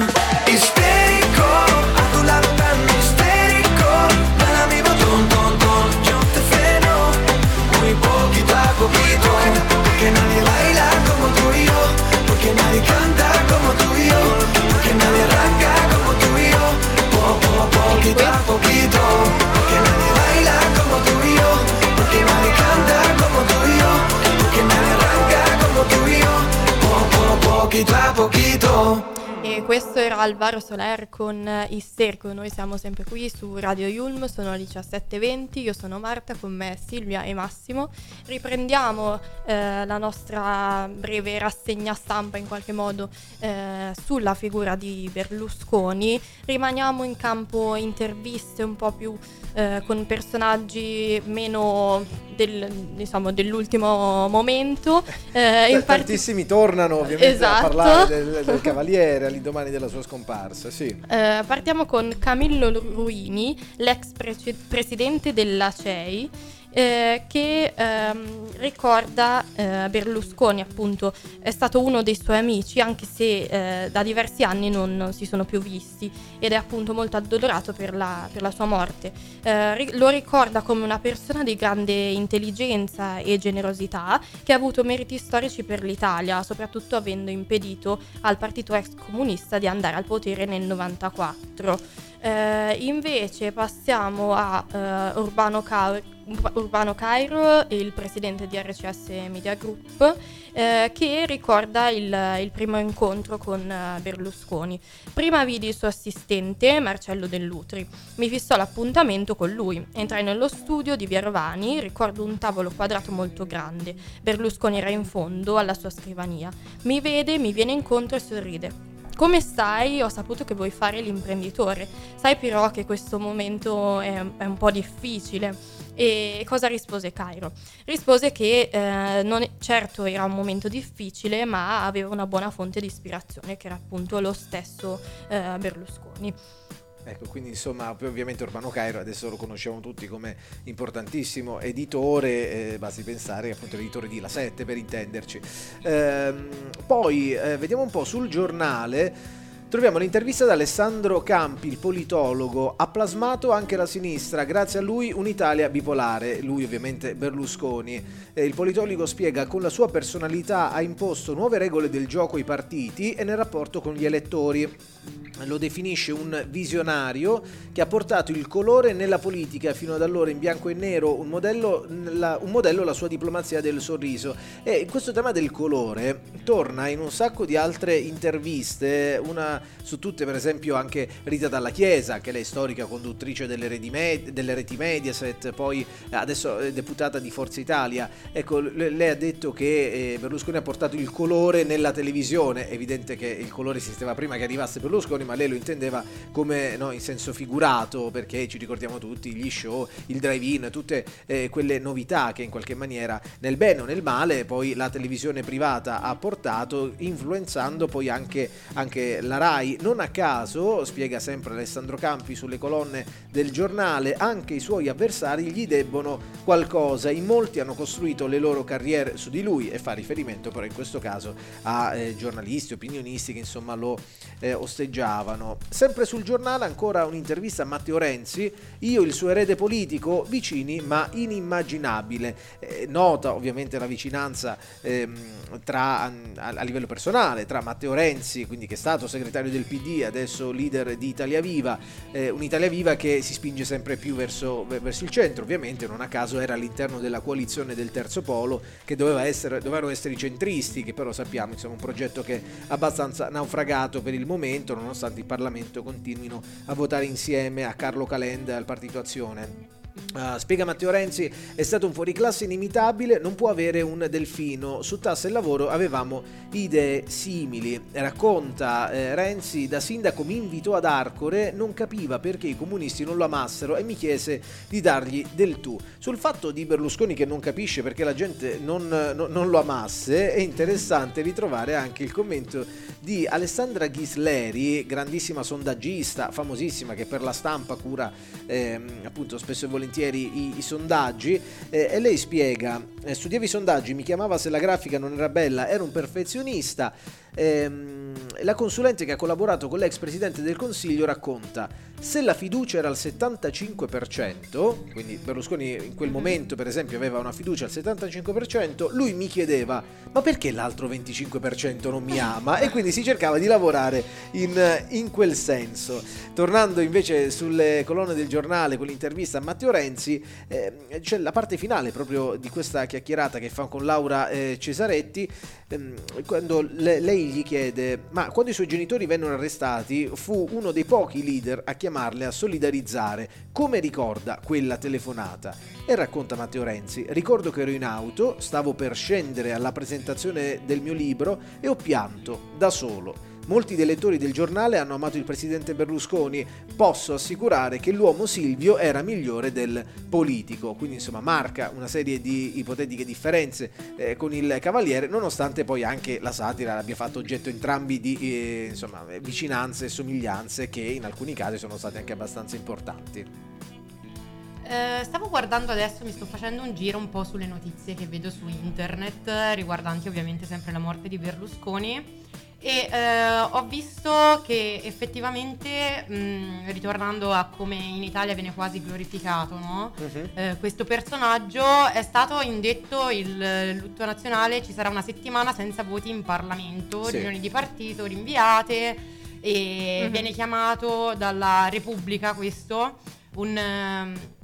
Poquito a poquito. Porque nadie baila como tú y yo. Porque nadie canta como tú y yo. Porque nadie arranca como tú y yo. Po, po, poquito a poquito. E questo era Alvaro Soler con eh, Isterico, noi siamo sempre qui su Radio Yulm, sono le 17.20, io sono Marta, con me Silvia e Massimo. Riprendiamo eh, la nostra breve rassegna stampa in qualche modo eh, sulla figura di Berlusconi, rimaniamo in campo interviste un po' più eh, con personaggi meno del- diciamo, dell'ultimo momento. eh, Tantissimi tornano ovviamente Esatto. a parlare del, del Cavaliere all'indomani della sua scomparsa, sì. Eh, partiamo con Camillo Ruini, l'ex prece- presidente della CEI, eh, che ehm, ricorda eh, Berlusconi, appunto, è stato uno dei suoi amici, anche se eh, da diversi anni non, non si sono più visti ed è appunto molto addolorato per la, per la sua morte. Eh, ri- lo ricorda come una persona di grande intelligenza e generosità che ha avuto meriti storici per l'Italia, soprattutto avendo impedito al partito ex comunista di andare al potere nel 94. Eh, invece passiamo a eh, Urbano, Ca- Urbano Cairo, il presidente di RCS Media Group, eh, che ricorda il, il primo incontro con eh, Berlusconi. Prima vidi il suo assistente, Marcello Dell'Utri. Mi fissò l'appuntamento con lui. Entrai nello studio di Via Rovani, ricordo un tavolo quadrato molto grande. Berlusconi era in fondo alla sua scrivania. Mi vede, mi viene incontro e sorride. Come stai? Ho saputo che vuoi fare l'imprenditore. Sai però che questo momento è, è un po' difficile. E cosa rispose Cairo? Rispose che eh, non certo era un momento difficile, ma aveva una buona fonte di ispirazione, che era appunto lo stesso eh, Berlusconi. Ecco, quindi insomma, poi ovviamente Urbano Cairo adesso lo conosciamo tutti come importantissimo editore, eh, basti pensare appunto l'editore di La 7 per intenderci. Ehm, poi eh, vediamo un po' sul giornale. Troviamo l'intervista di Alessandro Campi, il politologo, ha plasmato anche la sinistra, grazie a lui un'Italia bipolare, lui ovviamente Berlusconi. Eh, il politologo spiega con la sua personalità ha imposto nuove regole del gioco ai partiti e nel rapporto con gli elettori. Lo definisce un visionario che ha portato il colore nella politica fino ad allora in bianco e nero, un modello, la, un modello la sua diplomazia del sorriso. E questo tema del colore torna in un sacco di altre interviste, una su tutte per esempio anche Rita Dalla Chiesa, che lei è storica conduttrice delle reti, med- delle reti Mediaset, poi adesso è deputata di Forza Italia. Ecco, le- lei ha detto che eh, Berlusconi ha portato il colore nella televisione, evidente che il colore esisteva prima che arrivasse Berlusconi, ma lei lo intendeva come no, in senso figurato, perché ci ricordiamo tutti gli show, il drive-in, tutte eh, quelle novità che in qualche maniera nel bene o nel male poi la televisione privata ha portato, influenzando poi anche, anche la RAI. Non a caso, spiega sempre Alessandro Campi sulle colonne del giornale, anche i suoi avversari gli debbono qualcosa. In molti hanno costruito le loro carriere su di lui e fa riferimento però in questo caso a eh, giornalisti, opinionisti che insomma lo eh, osteggiavano. Sempre sul giornale ancora un'intervista a Matteo Renzi, io il suo erede politico, vicini ma inimmaginabile. Eh, nota ovviamente la vicinanza ehm, tra, a, a livello personale tra Matteo Renzi, quindi che è stato segretario del PD, adesso leader di Italia Viva, eh, un'Italia Viva che si spinge sempre più verso, verso il centro, ovviamente non a caso era all'interno della coalizione del terzo polo che doveva essere, dovevano essere i centristi, che però sappiamo insomma un progetto che è abbastanza naufragato per il momento, nonostante il Parlamento continuino a votare insieme a Carlo Calenda e al Partito Azione. Uh, spiega Matteo Renzi, è stato un fuoriclasse inimitabile, non può avere un delfino. Su tassa e lavoro avevamo idee simili. Racconta eh, Renzi, da sindaco mi invitò ad Arcore, non capiva perché i comunisti non lo amassero e mi chiese di dargli del tu. Sul fatto di Berlusconi che non capisce perché la gente non, no, non lo amasse, è interessante ritrovare anche il commento di Alessandra Ghisleri, grandissima sondaggista, famosissima, che per la stampa cura eh, appunto spesso e volentieri i, i sondaggi eh, e lei spiega, eh, studiava i sondaggi, mi chiamava se la grafica non era bella, era un perfezionista. Ehm, la consulente che ha collaborato con l'ex presidente del Consiglio racconta se la fiducia era al 75%, quindi Berlusconi in quel momento per esempio aveva una fiducia al 75%, lui mi chiedeva ma perché l'altro 25% non mi ama? E quindi si cercava di lavorare in, in quel senso. Tornando invece sulle colonne del giornale con l'intervista a Matteo Renzi, eh, c'è la parte finale proprio di questa chiacchierata che fa con Laura eh, Cesaretti, ehm, quando le, lei gli chiede ma quando i suoi genitori vennero arrestati fu uno dei pochi leader a chiamarle a solidarizzare, come ricorda quella telefonata. E racconta Matteo Renzi, ricordo che ero in auto, stavo per scendere alla presentazione del mio libro e ho pianto, da solo. Molti dei lettori del giornale hanno amato il presidente Berlusconi, posso assicurare che l'uomo Silvio era migliore del politico, quindi insomma marca una serie di ipotetiche differenze eh, con il Cavaliere, nonostante poi anche la satira abbia fatto oggetto entrambi di eh, insomma, vicinanze e somiglianze che in alcuni casi sono state anche abbastanza importanti. Eh, stavo guardando adesso, mi sto facendo un giro un po' sulle notizie che vedo su internet riguardanti ovviamente sempre la morte di Berlusconi e eh, ho visto che effettivamente, mh, ritornando a come in Italia viene quasi glorificato, no? uh-huh. eh, questo personaggio è stato indetto il lutto nazionale, ci sarà una settimana senza voti in Parlamento, sì. riunioni di partito rinviate e uh-huh. viene chiamato dalla Repubblica questo un... Uh,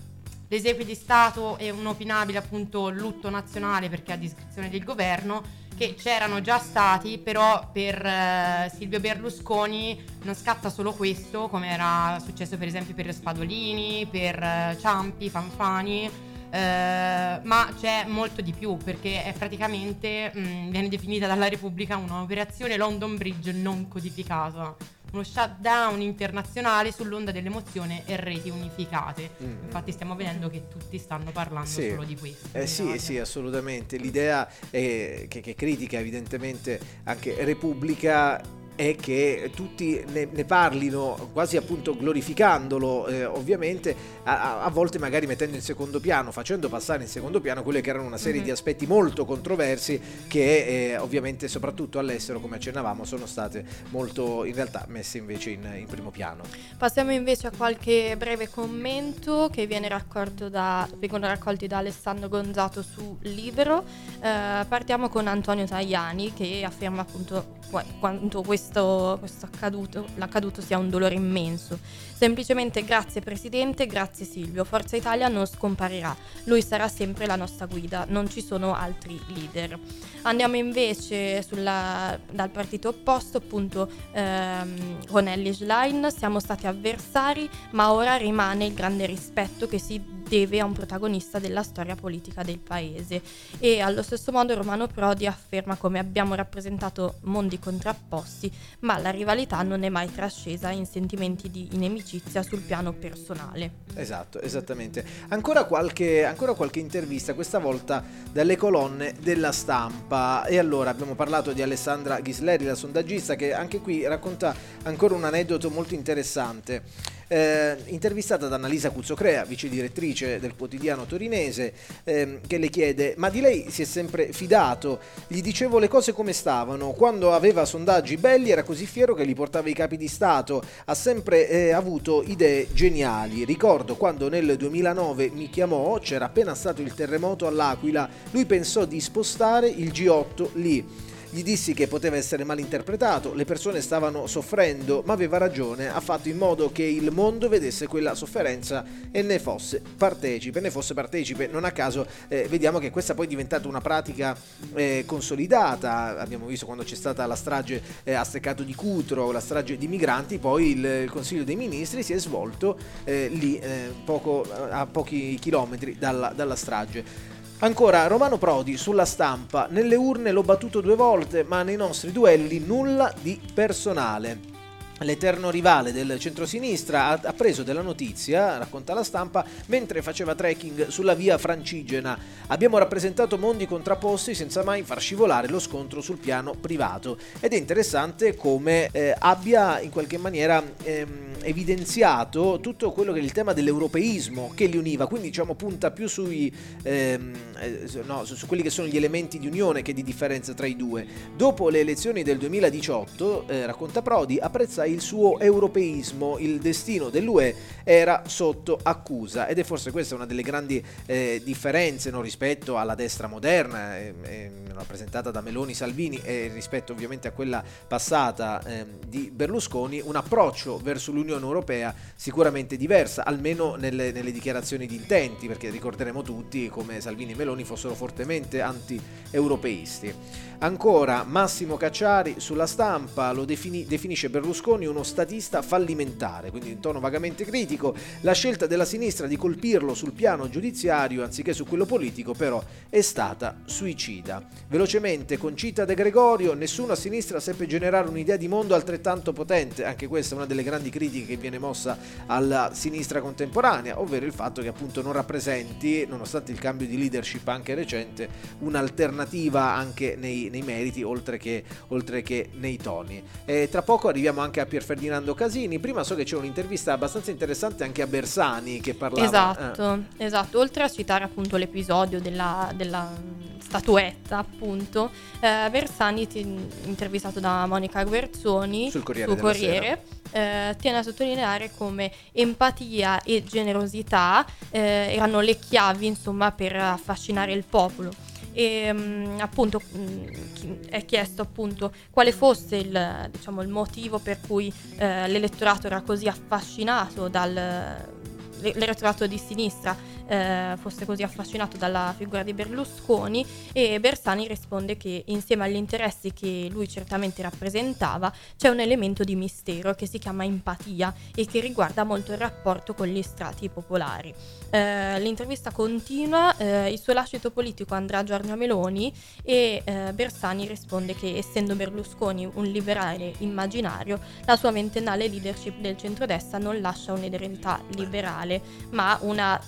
l'esequio di Stato e un opinabile appunto lutto nazionale perché a discrezione del governo che c'erano già stati, però per eh, Silvio Berlusconi non scatta solo questo, come era successo per esempio per Spadolini, per eh, Ciampi, Fanfani, eh, ma c'è molto di più perché è praticamente mh, mm, viene definita dalla Repubblica un'operazione London Bridge non codificata uno shutdown internazionale sull'onda dell'emozione e reti unificate. Mm. Infatti stiamo vedendo che tutti stanno parlando sì. solo di questo. Eh sì, sì, assolutamente. L'idea è che, che critica evidentemente anche Repubblica è che tutti ne, ne parlino quasi appunto glorificandolo eh, ovviamente a, a, volte magari mettendo in secondo piano facendo passare in secondo piano quelle che erano una serie mm-hmm. di aspetti molto controversi che eh, ovviamente soprattutto all'estero come accennavamo sono state molto in realtà messe invece in, in, primo piano passiamo invece a qualche breve commento che viene da, vengono raccolti da Alessandro Gonzato su Libero eh, partiamo con Antonio Tajani che afferma appunto quanto questo questo, questo accaduto, l'accaduto sia un dolore immenso. Semplicemente grazie Presidente, grazie Silvio. Forza Italia non scomparirà. Lui sarà sempre la nostra guida, non ci sono altri leader. Andiamo invece sulla, dal partito opposto, appunto ehm, con Ellie Schlein. Siamo stati avversari, ma ora rimane il grande rispetto che si deve a un protagonista della storia politica del paese. E allo stesso modo Romano Prodi afferma come abbiamo rappresentato mondi contrapposti, ma la rivalità non è mai trascesa in sentimenti di inimicizia sul piano personale. Esatto, esattamente. Ancora qualche, ancora qualche intervista, questa volta dalle colonne della stampa. E allora abbiamo parlato di Alessandra Ghisleri, la sondaggista, che anche qui racconta ancora un aneddoto molto interessante eh, intervistata da Annalisa Cuzzocrea, vice direttrice del quotidiano torinese, ehm, che le chiede: Ma di lei si è sempre fidato? Gli dicevo le cose come stavano. Quando aveva sondaggi belli era così fiero che li portava i capi di Stato. Ha sempre eh, avuto idee geniali. Ricordo quando nel 2009 mi chiamò, c'era appena stato il terremoto all'Aquila, lui pensò di spostare il G8 lì Gli dissi che poteva essere mal interpretato, le persone stavano soffrendo, ma aveva ragione, ha fatto in modo che il mondo vedesse quella sofferenza e ne fosse partecipe, ne fosse partecipe. Non a caso eh, vediamo che questa poi è diventata una pratica eh, consolidata, abbiamo visto quando c'è stata la strage eh, a Steccato di Cutro, la strage di migranti, poi il, il Consiglio dei Ministri si è svolto eh, lì eh, poco, a pochi chilometri dalla, dalla strage. Ancora Romano Prodi sulla stampa, nelle urne l'ho battuto due volte, ma nei nostri duelli nulla di personale. L'eterno rivale del centrosinistra ha, preso della notizia, racconta la stampa, mentre faceva trekking sulla via Francigena. Abbiamo rappresentato mondi contrapposti senza mai far scivolare lo scontro sul piano privato. Ed è interessante come eh, abbia in qualche maniera ehm, evidenziato tutto quello che è il tema dell'europeismo che li univa, quindi diciamo punta più sui, ehm, eh, no, su, su quelli che sono gli elementi di unione che di differenza tra i due. Dopo le elezioni del 2018, eh, racconta Prodi, apprezza il suo europeismo, il destino dell'UE era sotto accusa ed è forse questa una delle grandi eh, differenze no, rispetto alla destra moderna, eh, eh, rappresentata da Meloni Salvini e rispetto ovviamente a quella passata ehm, di Berlusconi, un approccio verso l'Unione Europea sicuramente diversa, almeno nelle, nelle dichiarazioni di intenti, perché ricorderemo tutti come Salvini e Meloni fossero fortemente anti-europeisti. Ancora Massimo Cacciari sulla stampa lo defini- definisce Berlusconi uno statista fallimentare, quindi in tono vagamente critico. La scelta della sinistra di colpirlo sul piano giudiziario anziché su quello politico però è stata suicida. Velocemente Concita De Gregorio, nessuno a sinistra seppe generare un'idea di mondo altrettanto potente, anche questa è una delle grandi critiche che viene mossa alla sinistra contemporanea, ovvero il fatto che appunto non rappresenti, nonostante il cambio di leadership anche recente, un'alternativa anche nei nei, meriti oltre che, oltre che nei toni. E tra poco arriviamo anche a Pier Ferdinando Casini. Prima so che c'è un'intervista abbastanza interessante anche a Bersani che parlava. Esatto, eh. esatto. Oltre a citare appunto l'episodio della, della statuetta, appunto, eh, Bersani, intervistato da Monica Guerzoni sul Corriere, sul Corriere eh, tiene a sottolineare come empatia e generosità eh, erano le chiavi, insomma, per affascinare il popolo e um, appunto um, è chiesto appunto quale fosse il, diciamo, il motivo per cui uh, l'elettorato era così affascinato dal l'elettorato di sinistra eh, fosse così affascinato dalla figura di Berlusconi e Bersani risponde che insieme agli interessi che lui certamente rappresentava c'è un elemento di mistero che si chiama empatia e che riguarda molto il rapporto con gli strati popolari. Eh, l'intervista continua, eh, il suo lascito politico andrà a Giorgio Meloni e eh, Bersani risponde che essendo Berlusconi un liberale immaginario, la sua ventennale leadership del centrodestra non lascia un'eredità liberale, ma una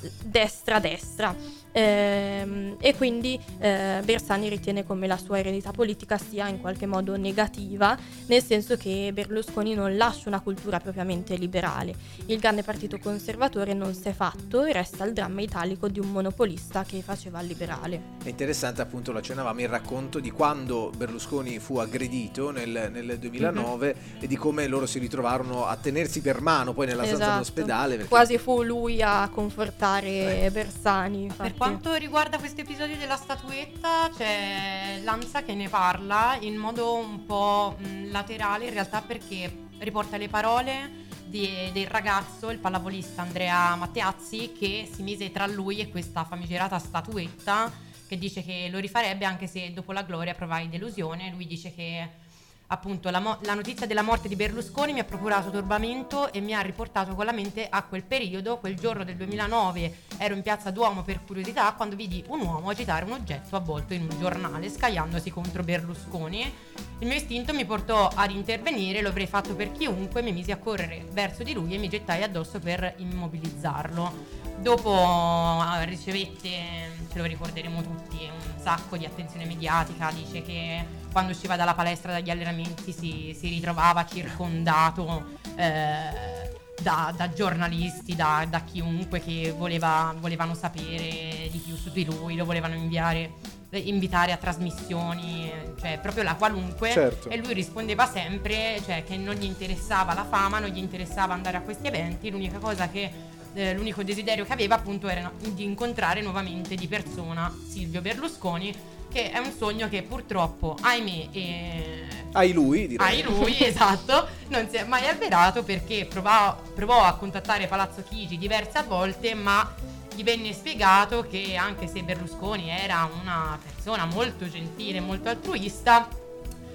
destra-destra. Ehm, e quindi eh, Bersani ritiene come la sua eredità politica sia in qualche modo negativa, nel senso che Berlusconi non lascia una cultura propriamente liberale. Il grande partito conservatore non si è fatto e resta il dramma italico di un monopolista che faceva il liberale. È interessante appunto, lo accennavamo, il racconto di quando Berlusconi fu aggredito nel, nel 2009 mm-hmm. e di come loro si ritrovarono a tenersi per mano poi nella stanza esatto. dell'ospedale. Perché... Quasi fu lui a confortare eh. Bersani. Infatti quanto riguarda questo episodio della statuetta, c'è Lanza che ne parla in modo un po' mh, laterale in realtà perché riporta le parole di, del ragazzo, il pallavolista Andrea Matteazzi, che si mise tra lui e questa famigerata statuetta che dice che lo rifarebbe anche se dopo la gloria provai delusione. Lui dice che appunto la, mo- la, notizia della morte di Berlusconi mi ha procurato turbamento e mi ha riportato con la mente a quel periodo, quel giorno del 2009 ero in piazza Duomo per curiosità quando vidi un uomo agitare un oggetto avvolto in un giornale scagliandosi contro Berlusconi. Il mio istinto mi portò ad intervenire, lo avrei fatto per chiunque, mi misi a correre verso di lui e mi gettai addosso per immobilizzarlo. Dopo eh, ricevette, ce lo ricorderemo tutti, un sacco di attenzione mediatica, dice che quando usciva dalla palestra dagli allenamenti si, si ritrovava circondato eh, da, da, giornalisti, da, da chiunque che voleva, volevano sapere di più su di lui, lo volevano inviare, invitare a trasmissioni, cioè proprio la qualunque. Certo. E lui rispondeva sempre cioè, che non gli interessava la fama, non gli interessava andare a questi eventi, l'unica cosa che eh, l'unico desiderio che aveva appunto era di incontrare nuovamente di persona Silvio Berlusconi che è un sogno che purtroppo, ahimè, eh, Hai lui, direi. ai lui, esatto, non si è mai avverato perché provò, provò a contattare Palazzo Chigi diverse volte, ma gli venne spiegato che anche se Berlusconi era una persona molto gentile, molto altruista,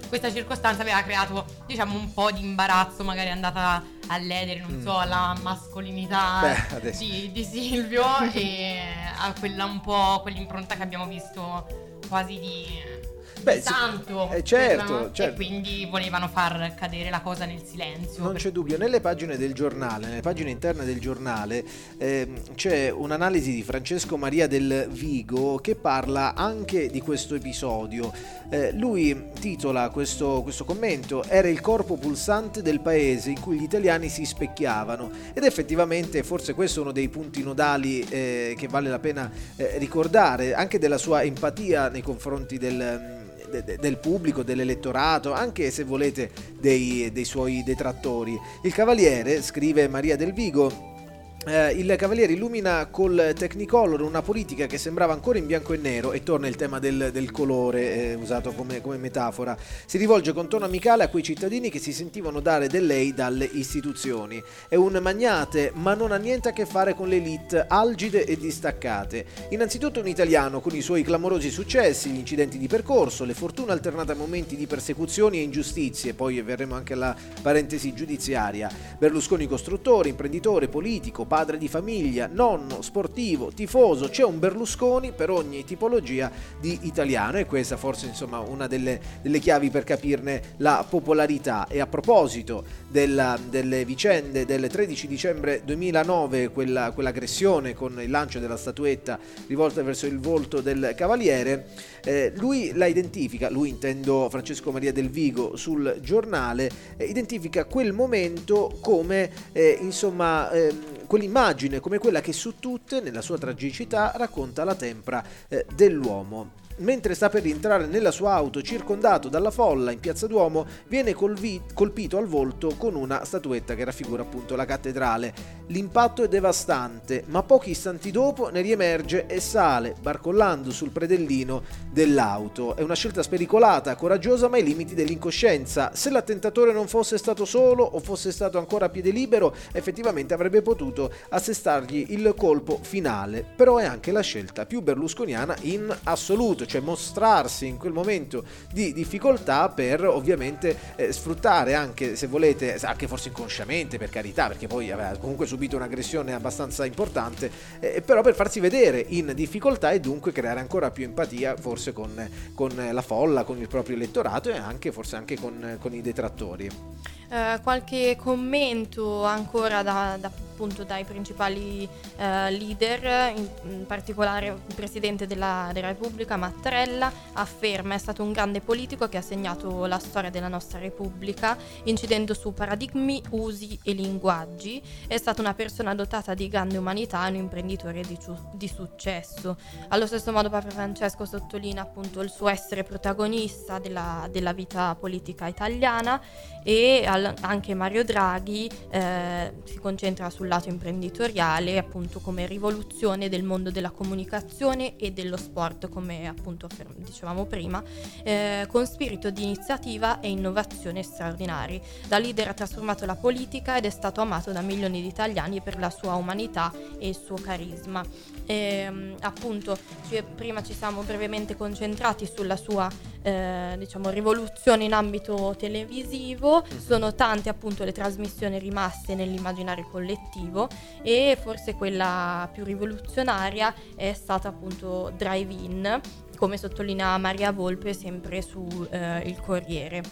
questa circostanza aveva creato, diciamo, un po' di imbarazzo, magari andata a ledere, non so, la mascolinità Mm. Beh, di, di Silvio e a quella un po' quell'impronta che abbiamo visto quasi di, Beh, santo. eh, certo, certo. E quindi volevano far cadere la cosa nel silenzio. Non c'è dubbio, nelle pagine del giornale, nelle pagine interne del giornale, ehm, c'è un'analisi di Francesco Maria del Vigo che parla anche di questo episodio. Eh, lui titola questo, questo commento Era il corpo pulsante del paese in cui gli italiani si specchiavano ed effettivamente forse questo è uno dei punti nodali eh, che vale la pena eh, ricordare, anche della sua empatia nei confronti del de- de- del pubblico, dell'elettorato, anche se volete dei, dei suoi detrattori. Il Cavaliere, scrive Maria Del Vigo, eh, il Cavaliere illumina col Technicolor una politica che sembrava ancora in bianco e nero e torna il tema del, del colore eh, usato come, come metafora. Si rivolge con tono amicale a quei cittadini che si sentivano dare del lei dalle istituzioni. È un magnate, ma non ha niente a che fare con le elite algide e distaccate. Innanzitutto un italiano con i suoi clamorosi successi, gli incidenti di percorso, le fortune alternate a momenti di persecuzioni e ingiustizie, poi verremo anche alla parentesi giudiziaria. Berlusconi costruttore, imprenditore, politico, padre di famiglia, nonno, sportivo, tifoso, c'è un Berlusconi per ogni tipologia di italiano e questa forse insomma una delle, delle chiavi per capirne la popolarità. E a proposito della- delle vicende del 13 dicembre 2009, quella, quell'aggressione con il lancio della statuetta rivolta verso il volto del cavaliere, eh, lui la identifica, lui intendo Francesco Maria del Vigo sul giornale, eh, identifica quel momento come eh, insomma ehm, quell'immagine, come quella che su tutte, nella sua tragicità, racconta la tempra eh, dell'uomo. Mentre sta per rientrare nella sua auto circondato dalla folla in piazza Duomo, viene colvi- colpito al volto con una statuetta che raffigura appunto la cattedrale. L'impatto è devastante, ma pochi istanti dopo ne riemerge e sale, barcollando sul predellino dell'auto. È una scelta spericolata, coraggiosa, ma ai limiti dell'incoscienza. Se l'attentatore non fosse stato solo o fosse stato ancora a piede libero, effettivamente avrebbe potuto assestargli il colpo finale. Però è anche la scelta più berlusconiana in assoluto, cioè mostrarsi in quel momento di difficoltà per ovviamente eh, sfruttare anche, se volete, anche forse inconsciamente per carità, perché poi aveva comunque subito un'aggressione abbastanza importante, eh, però per farsi vedere in difficoltà e dunque creare ancora più empatia forse con, con la folla, con il proprio elettorato e anche forse anche con, con i detrattori. Eh, qualche commento ancora da, da- appunto dai principali eh, leader, in, in particolare il Presidente della, della Repubblica Mattarella afferma è stato un grande politico che ha segnato la storia della nostra Repubblica incidendo su paradigmi, usi e linguaggi, è stata una persona dotata di grande umanità e un imprenditore di, di successo. Allo stesso modo Papa Francesco sottolinea appunto il suo essere protagonista della, della vita politica italiana e al- anche Mario Draghi eh, si concentra sul lato imprenditoriale appunto come rivoluzione del mondo della comunicazione e dello sport come appunto dicevamo prima eh, con spirito di iniziativa e innovazione straordinari. Da leader ha trasformato la politica ed è stato amato da milioni di italiani per la sua umanità e il suo carisma. Ehm, appunto ci- prima ci siamo brevemente concentrati sulla sua eh, diciamo rivoluzione in ambito televisivo sono tante appunto le trasmissioni rimaste nell'immaginario collettivo e forse quella più rivoluzionaria è stata appunto Drive In come sottolinea Maria Volpe sempre su eh, Il Corriere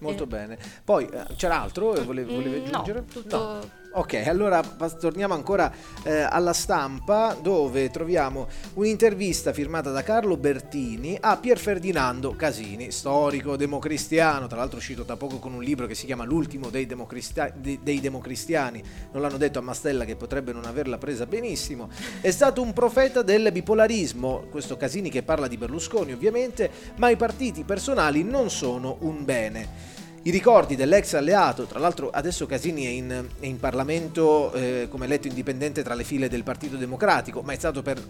Molto Eh. bene. Poi eh, c'era altro? Volevi, volevi Mm, aggiungere? No, tutto Ok, allora torniamo ancora eh, alla stampa dove troviamo un'intervista firmata da Carlo Bertini a Pier Ferdinando Casini, storico democristiano, tra l'altro uscito da poco con un libro che si chiama L'ultimo dei, democristia- de- dei democristiani, non l'hanno detto a Mastella che potrebbe non averla presa benissimo, è stato un profeta del bipolarismo, questo Casini che parla di Berlusconi ovviamente, ma i partiti personali non sono un bene. I ricordi dell'ex alleato, tra l'altro adesso Casini è in, è in Parlamento eh, come eletto indipendente tra le file del Partito Democratico, ma è stato per,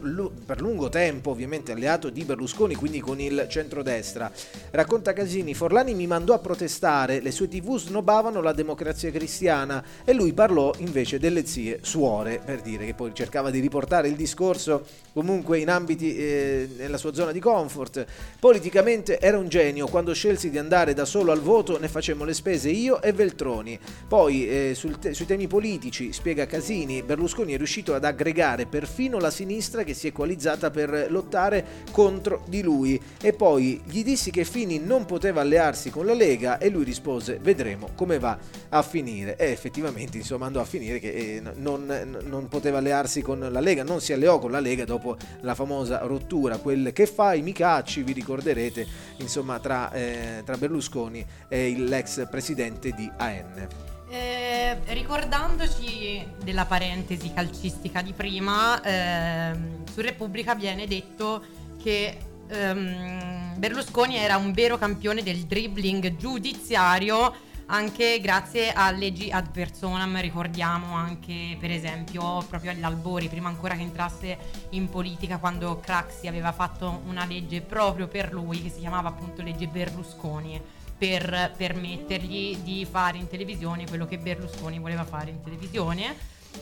per lungo tempo ovviamente alleato di Berlusconi, quindi con il centrodestra. Racconta Casini, Forlani mi mandò a protestare, le sue tv snobavano la democrazia cristiana e lui parlò invece delle zie suore, per dire che poi cercava di riportare il discorso comunque in ambiti eh, nella sua zona di comfort. Politicamente era un genio, quando scelsi di andare da solo al voto ne facemmo le spese io e Veltroni. Poi eh, te- sui temi politici, spiega Casini, Berlusconi è riuscito ad aggregare perfino la sinistra che si è coalizzata per lottare contro di lui e poi gli dissi che Fini non poteva allearsi con la Lega e lui rispose vedremo come va a finire e effettivamente insomma andò a finire che eh, non, non poteva allearsi con la Lega, non si alleò con la Lega dopo la famosa rottura, quel che fai mi cacci, vi ricorderete insomma tra, eh, tra Berlusconi e l'ex presidente di AN. Eh, ricordandoci della parentesi calcistica di prima, ehm, su Repubblica viene detto che ehm, Berlusconi era un vero campione del dribbling giudiziario anche grazie a leggi ad personam, ricordiamo anche per esempio proprio agli albori, prima ancora che entrasse in politica, quando Craxi aveva fatto una legge proprio per lui che si chiamava appunto legge Berlusconi per permettergli di fare in televisione quello che Berlusconi voleva fare in televisione.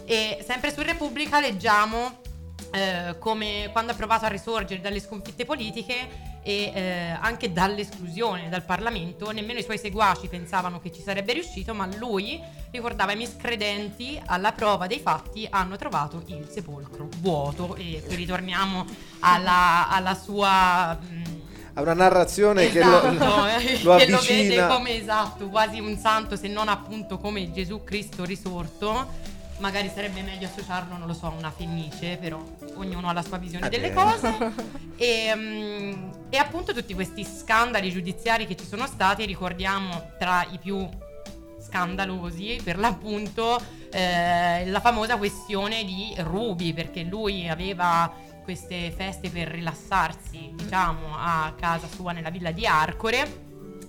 E sempre su Repubblica leggiamo eh, come quando ha provato a risorgere dalle sconfitte politiche e eh, anche dall'esclusione dal Parlamento, nemmeno i suoi seguaci pensavano che ci sarebbe riuscito, ma lui ricordava i miscredenti alla prova dei fatti hanno trovato il sepolcro vuoto e qui ritorniamo alla, alla sua... Mh, ha una narrazione esatto, che, lo, che lo, lo avvicina. vede come esatto, quasi un santo, se non appunto come Gesù Cristo risorto. Magari sarebbe meglio associarlo, non lo so, a una fennice, però ognuno ha la sua visione Ah, delle beh. cose. E, mm, e appunto tutti questi scandali giudiziari che ci sono stati, ricordiamo tra i più scandalosi per l'appunto eh, la famosa questione di Ruby, perché lui aveva queste feste per rilassarsi, diciamo, a casa sua nella villa di Arcore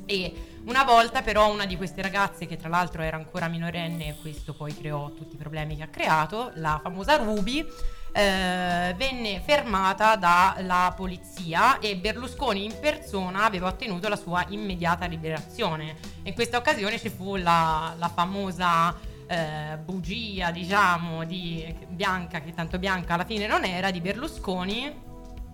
e una volta però una di queste ragazze che tra l'altro era ancora minorenne e questo poi creò tutti i problemi che ha creato, la famosa Ruby, eh, venne fermata dalla polizia e Berlusconi in persona aveva ottenuto la sua immediata liberazione. In questa occasione ci fu la, la famosa eh, bugia, diciamo, di Bianca, che tanto Bianca alla fine non era, di Berlusconi,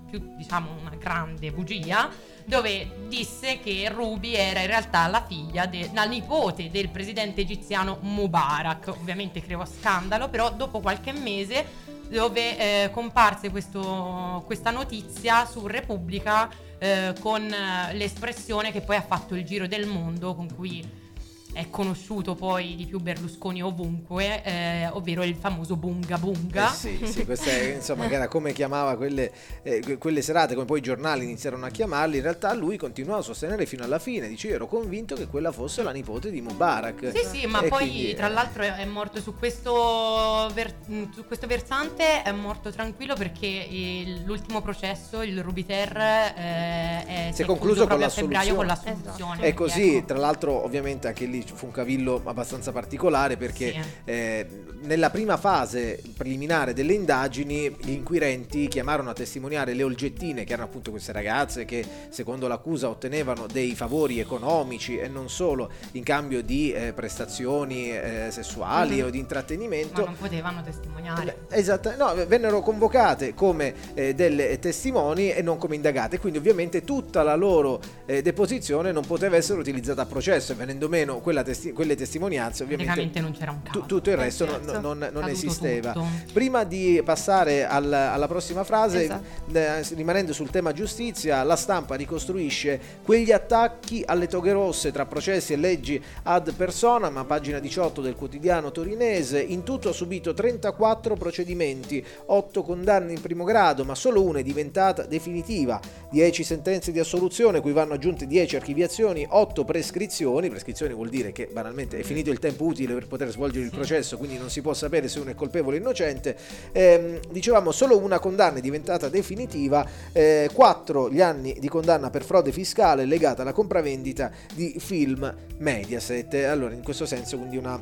più diciamo una grande bugia, dove disse che Ruby era in realtà la figlia, de- la nipote del presidente egiziano Mubarak. Ovviamente creò scandalo, però dopo qualche mese dove eh, comparse questo- questa notizia su Repubblica eh, con eh, l'espressione che poi ha fatto il giro del mondo, con cui è conosciuto poi di più Berlusconi ovunque, eh, ovvero il famoso bunga bunga. Eh sì, sì, questa è, insomma, che era come chiamava quelle, eh, que- quelle serate, come poi i giornali iniziarono a chiamarli. In realtà lui continuò a sostenere fino alla fine. Dice: Io ero convinto che quella fosse la nipote di Mubarak. Sì, sì, ma E poi quindi, tra eh, l'altro è, morto su questo, ver- su questo versante, è morto tranquillo perché il- l'ultimo processo, il Rubiter, eh, è, Si è concluso con proprio a febbraio con l'assoluzione. l'assoluzione. È così, ecco. tra l'altro ovviamente anche lì fu un cavillo abbastanza particolare perché Sì. eh, nella prima fase preliminare delle indagini gli inquirenti chiamarono a testimoniare le olgettine che erano appunto queste ragazze che secondo l'accusa ottenevano dei favori economici e non solo in cambio di eh, prestazioni eh, sessuali Mhm. o di Ma intrattenimento. non potevano testimoniare. Esatto, no, vennero convocate come eh, delle testimoni e non come indagate, quindi ovviamente tutta la loro eh, deposizione non poteva essere utilizzata a processo e venendo meno testi- quelle testimonianze ovviamente Praticamente non c'era un caso. tu- tutto il resto non- certo. non, non Caduto esisteva. tutto. Prima di passare al- alla prossima frase, Esatto. eh, rimanendo sul tema giustizia, la stampa ricostruisce quegli attacchi alle toghe rosse tra processi e leggi ad personam, a pagina 18 del quotidiano torinese. In tutto ha subito 34 procedimenti, 8 condanne in primo grado, ma solo una è diventata definitiva. 10 sentenze di assoluzione, cui vanno aggiunte 10 archiviazioni, 8 prescrizioni, prescrizioni vuol dire dire che banalmente è finito il tempo utile per poter svolgere il processo, quindi non si può sapere se uno è colpevole o innocente. Ehm, dicevamo solo una condanna è diventata definitiva, eh, quattro gli anni di condanna per frode fiscale legata alla compravendita di film Mediaset. Allora, in questo senso, quindi una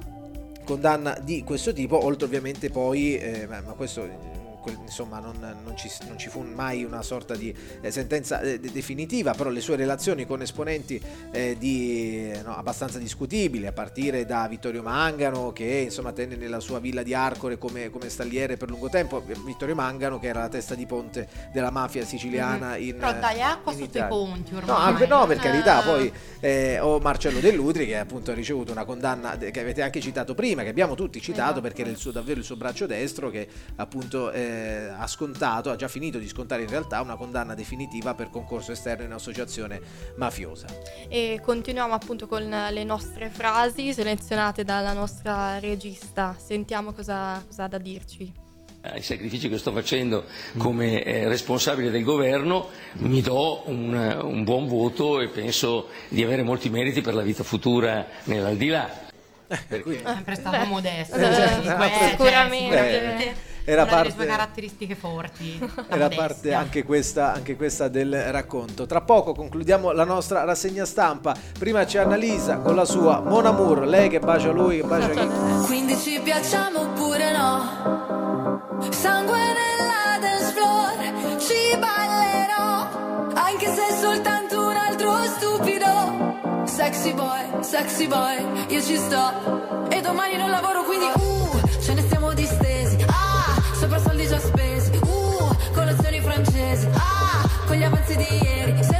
condanna di questo tipo, oltre ovviamente poi, eh, ma questo insomma non, non, ci, non, ci, fu mai una sorta di eh, sentenza eh, definitiva, però le sue relazioni con esponenti eh, di, no, abbastanza discutibili, a partire da Vittorio Mangano che insomma tenne nella sua villa di Arcore come, come stalliere per lungo tempo, Vittorio Mangano che era la testa di ponte della mafia siciliana mm-hmm. in Però dai, acqua sotto Italia. i ponti ormai. No, anche, no per carità, poi eh, o Marcello Dell'Utri che appunto ha ricevuto una condanna che avete anche citato prima, che abbiamo tutti citato Esatto. perché era il suo, davvero il suo braccio destro che appunto eh, ha scontato, ha già finito di scontare in realtà una condanna definitiva per concorso esterno in associazione mafiosa. E continuiamo appunto con le nostre frasi selezionate dalla nostra regista. Sentiamo cosa, cosa ha da dirci. ai sacrifici che sto facendo come eh, responsabile del governo mi do un, un buon voto e penso di avere molti meriti per la vita futura nell'aldilà. Quindi, Sempre stato modesto. Eh, sì, eh, questo, sicuramente. cioè, sicuramente Era una delle sue parte- caratteristiche forti. Era parte anche questa, anche questa del racconto. Tra poco concludiamo la nostra rassegna stampa. Prima c'è Annalisa con la sua Mon Amour, lei che bacia lui, che bacia chi. Quindi ci piacciamo oppure no? Sangue nella dance floor, ci ballerò, anche se è soltanto un altro stupido. Sexy boy, sexy boy, io ci sto. E domani non lavoro, quindi uh, ce ne stiamo distesi. Sopra soldi già spesi. Uh, colazioni francesi. Ah, con gli avanzi di ieri.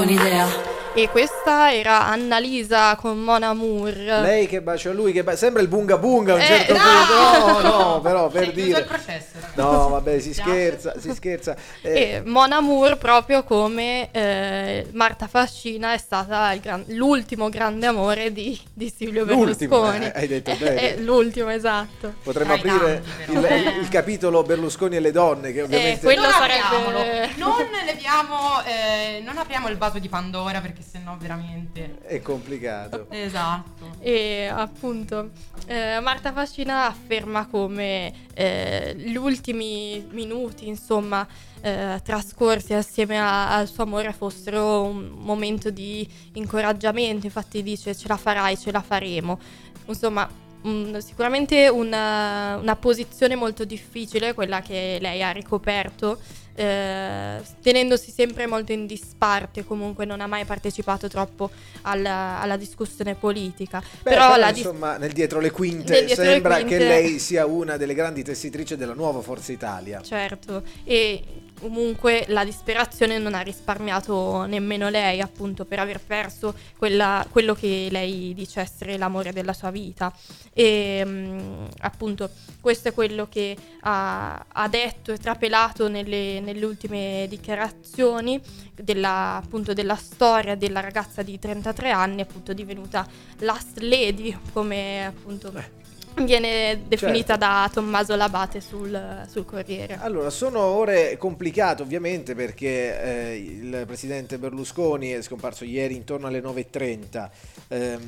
ho there. E questa era Annalisa con Mona Moore. Lei che bacia lui, che ba- sembra il bunga bunga a un Eh, certo no! punto. No, no, però per Sei dire. il processo, ragazzi. No, vabbè, si scherza, si scherza. Eh, E Mona Moore, proprio come eh, Marta Fascina, è stata il gran- l'ultimo grande amore di, di Silvio L'ultimo, Berlusconi. eh, hai detto bene. Eh, l'ultimo, esatto. Potremmo Tra i aprire tanti, il, il- capitolo Berlusconi e le donne, che ovviamente... quello non sarebbe-. Non leviamo, eh, non apriamo il vaso di Pandora perché sennò veramente. È complicato. Esatto. E appunto eh, Marta Fascina afferma come eh, gli ultimi minuti, insomma, eh, trascorsi assieme a- al suo amore fossero un momento di incoraggiamento. Infatti dice ce la farai, ce la faremo. Insomma, mm, sicuramente una, una posizione molto difficile quella che lei ha ricoperto. Eh, tenendosi sempre molto in disparte, comunque non ha mai partecipato troppo alla, alla discussione politica. Beh, però, però, la dis- insomma, nel dietro le quinte dietro le sembra quinte- che lei sia una delle grandi tessitrici della nuova Forza Italia. Certo, e comunque la disperazione non ha risparmiato nemmeno lei, appunto, per aver perso quella- quello che lei dice essere l'amore della sua vita. E mm, appunto, questo è quello che ha, ha detto e trapelato nelle, nelle ultime dichiarazioni della, appunto, della storia della ragazza di 33 anni, appunto divenuta Last Lady, come appunto viene definita da Tommaso Labate sul, sul Corriere. Allora, sono ore complicate ovviamente perché eh, il presidente Berlusconi è scomparso ieri intorno alle 9.30, ehm,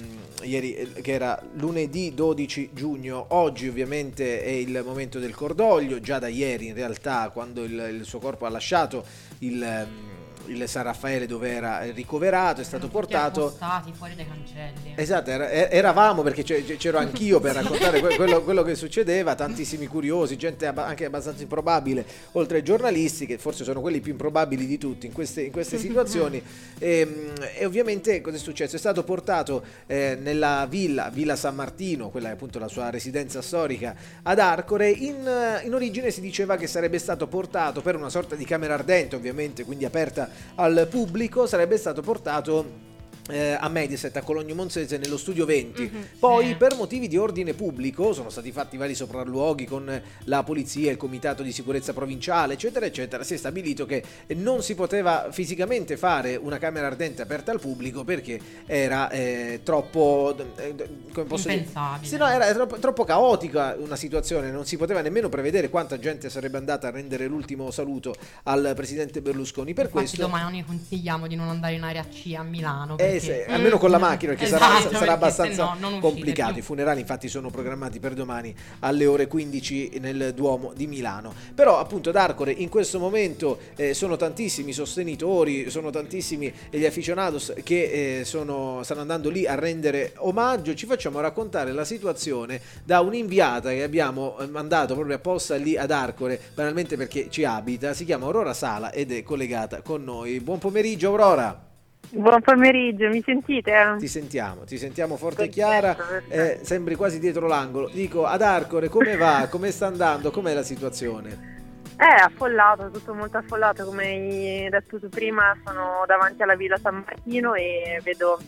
ieri eh, che era lunedì 12 giugno, oggi ovviamente è il momento del cordoglio, già da ieri in realtà quando il, il suo corpo ha lasciato il... ehm, il San Raffaele dove era ricoverato è stato portato appostati fuori dai cancelli. Esatto, era- eravamo perché c'ero anch'io per raccontare que- quello, quello che succedeva, tantissimi curiosi, gente anche abbastanza improbabile, oltre ai giornalisti che forse sono quelli più improbabili di tutti in queste, in queste situazioni. E, e ovviamente cosa è successo? È stato portato eh, nella villa, Villa San Martino, quella è appunto la sua residenza storica ad Arcore, in, in origine si diceva che sarebbe stato portato per una sorta di camera ardente ovviamente, quindi aperta al pubblico, sarebbe stato portato eh, a Mediaset a Cologno Monzese nello studio 20 Mhm. poi Sì. per motivi di ordine pubblico sono stati fatti vari sopralluoghi con la polizia il comitato di sicurezza provinciale eccetera eccetera si è stabilito che non si poteva fisicamente fare una camera ardente aperta al pubblico perché era eh, troppo eh, come posso dire Impensabile. sì, no, era troppo, troppo caotica una situazione non si poteva nemmeno prevedere quanta gente sarebbe andata a rendere l'ultimo saluto al presidente Berlusconi per Infatti questo domani consigliamo di non andare in area C a Milano. eh, perché- se- almeno con la macchina perché sarà, Esatto, sarà perché abbastanza uscite complicato. più. I funerali infatti sono programmati per domani alle ore 15 nel Duomo di Milano. Però appunto ad Arcore in questo momento eh, sono tantissimi i sostenitori, sono tantissimi gli aficionados che eh, sono- stanno andando lì a rendere omaggio. Ci facciamo raccontare la situazione da un'inviata che abbiamo eh, mandato proprio apposta lì ad Arcore, banalmente perché ci abita. Si chiama Aurora Sala ed è collegata con noi. Buon pomeriggio Aurora. Buon pomeriggio, mi sentite? Ti sentiamo, ti sentiamo forte e chiara, perfetto. eh, sembri quasi dietro l'angolo. Dico, ad Arcore come va? Come sta andando? Com'è la situazione? È affollato, tutto molto affollato, come hai detto tu prima, sono davanti alla Villa San Martino e vedo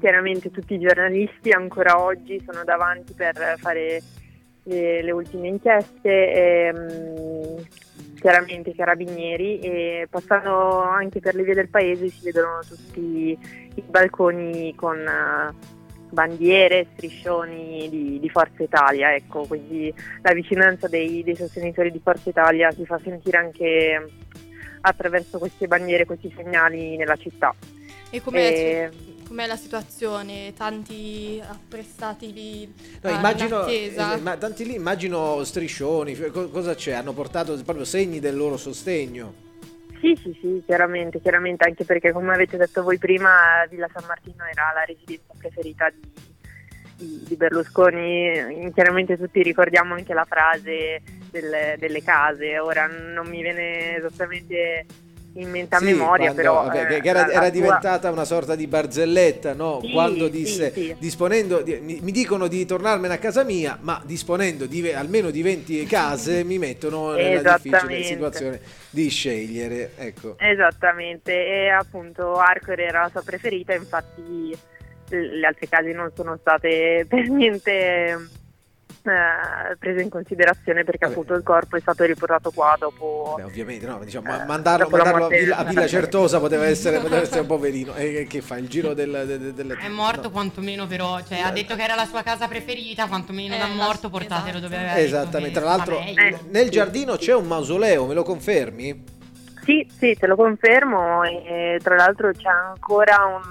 chiaramente tutti i giornalisti ancora oggi sono davanti per fare le, le ultime inchieste, e, mm, chiaramente i carabinieri e passando anche per le vie del paese si vedono tutti i balconi con eh, bandiere, striscioni di, di Forza Italia, ecco, quindi la vicinanza dei, dei sostenitori di Forza Italia si fa sentire anche attraverso queste bandiere, questi segnali nella città. E com'è, E- com'è la situazione? Tanti apprestati lì No, ah, immagino, eh, ma tanti lì immagino striscioni, co- cosa c'è? Hanno portato proprio segni del loro sostegno. Sì, sì, sì, chiaramente, chiaramente, anche perché come avete detto voi prima, Villa San Martino era la residenza preferita di, di- di Berlusconi, chiaramente tutti ricordiamo anche la frase del- delle case, ora non mi viene esattamente in mente a Sì, memoria, quando- però... che- eh, era, era diventata una sorta di barzelletta, no? Sì, Quando disse sì. disponendo di- mi, mi dicono di tornarmene a casa mia, ma disponendo di almeno di 20 case mi mettono nella difficile situazione di scegliere. Ecco. Esattamente, e appunto Arcore era la sua preferita, infatti le altre case non sono state per niente eh, prese in considerazione perché Vabbè. appunto il corpo è stato riportato qua dopo... Beh, ovviamente, no, diciamo, ma- Eh, mandarlo, mandarlo a, Villa, a Villa Certosa poteva essere, poteva essere un poverino. E che fa? Il giro del, del, del- del- È morto no. quantomeno però, cioè ha detto che era la sua casa preferita, quantomeno Eh, da morto portatelo esatto. dove aveva Esattamente, che tra l'altro. Eh, nel sì, giardino sì. c'è un mausoleo, me lo confermi? Sì, sì, te lo confermo e tra l'altro c'è ancora un,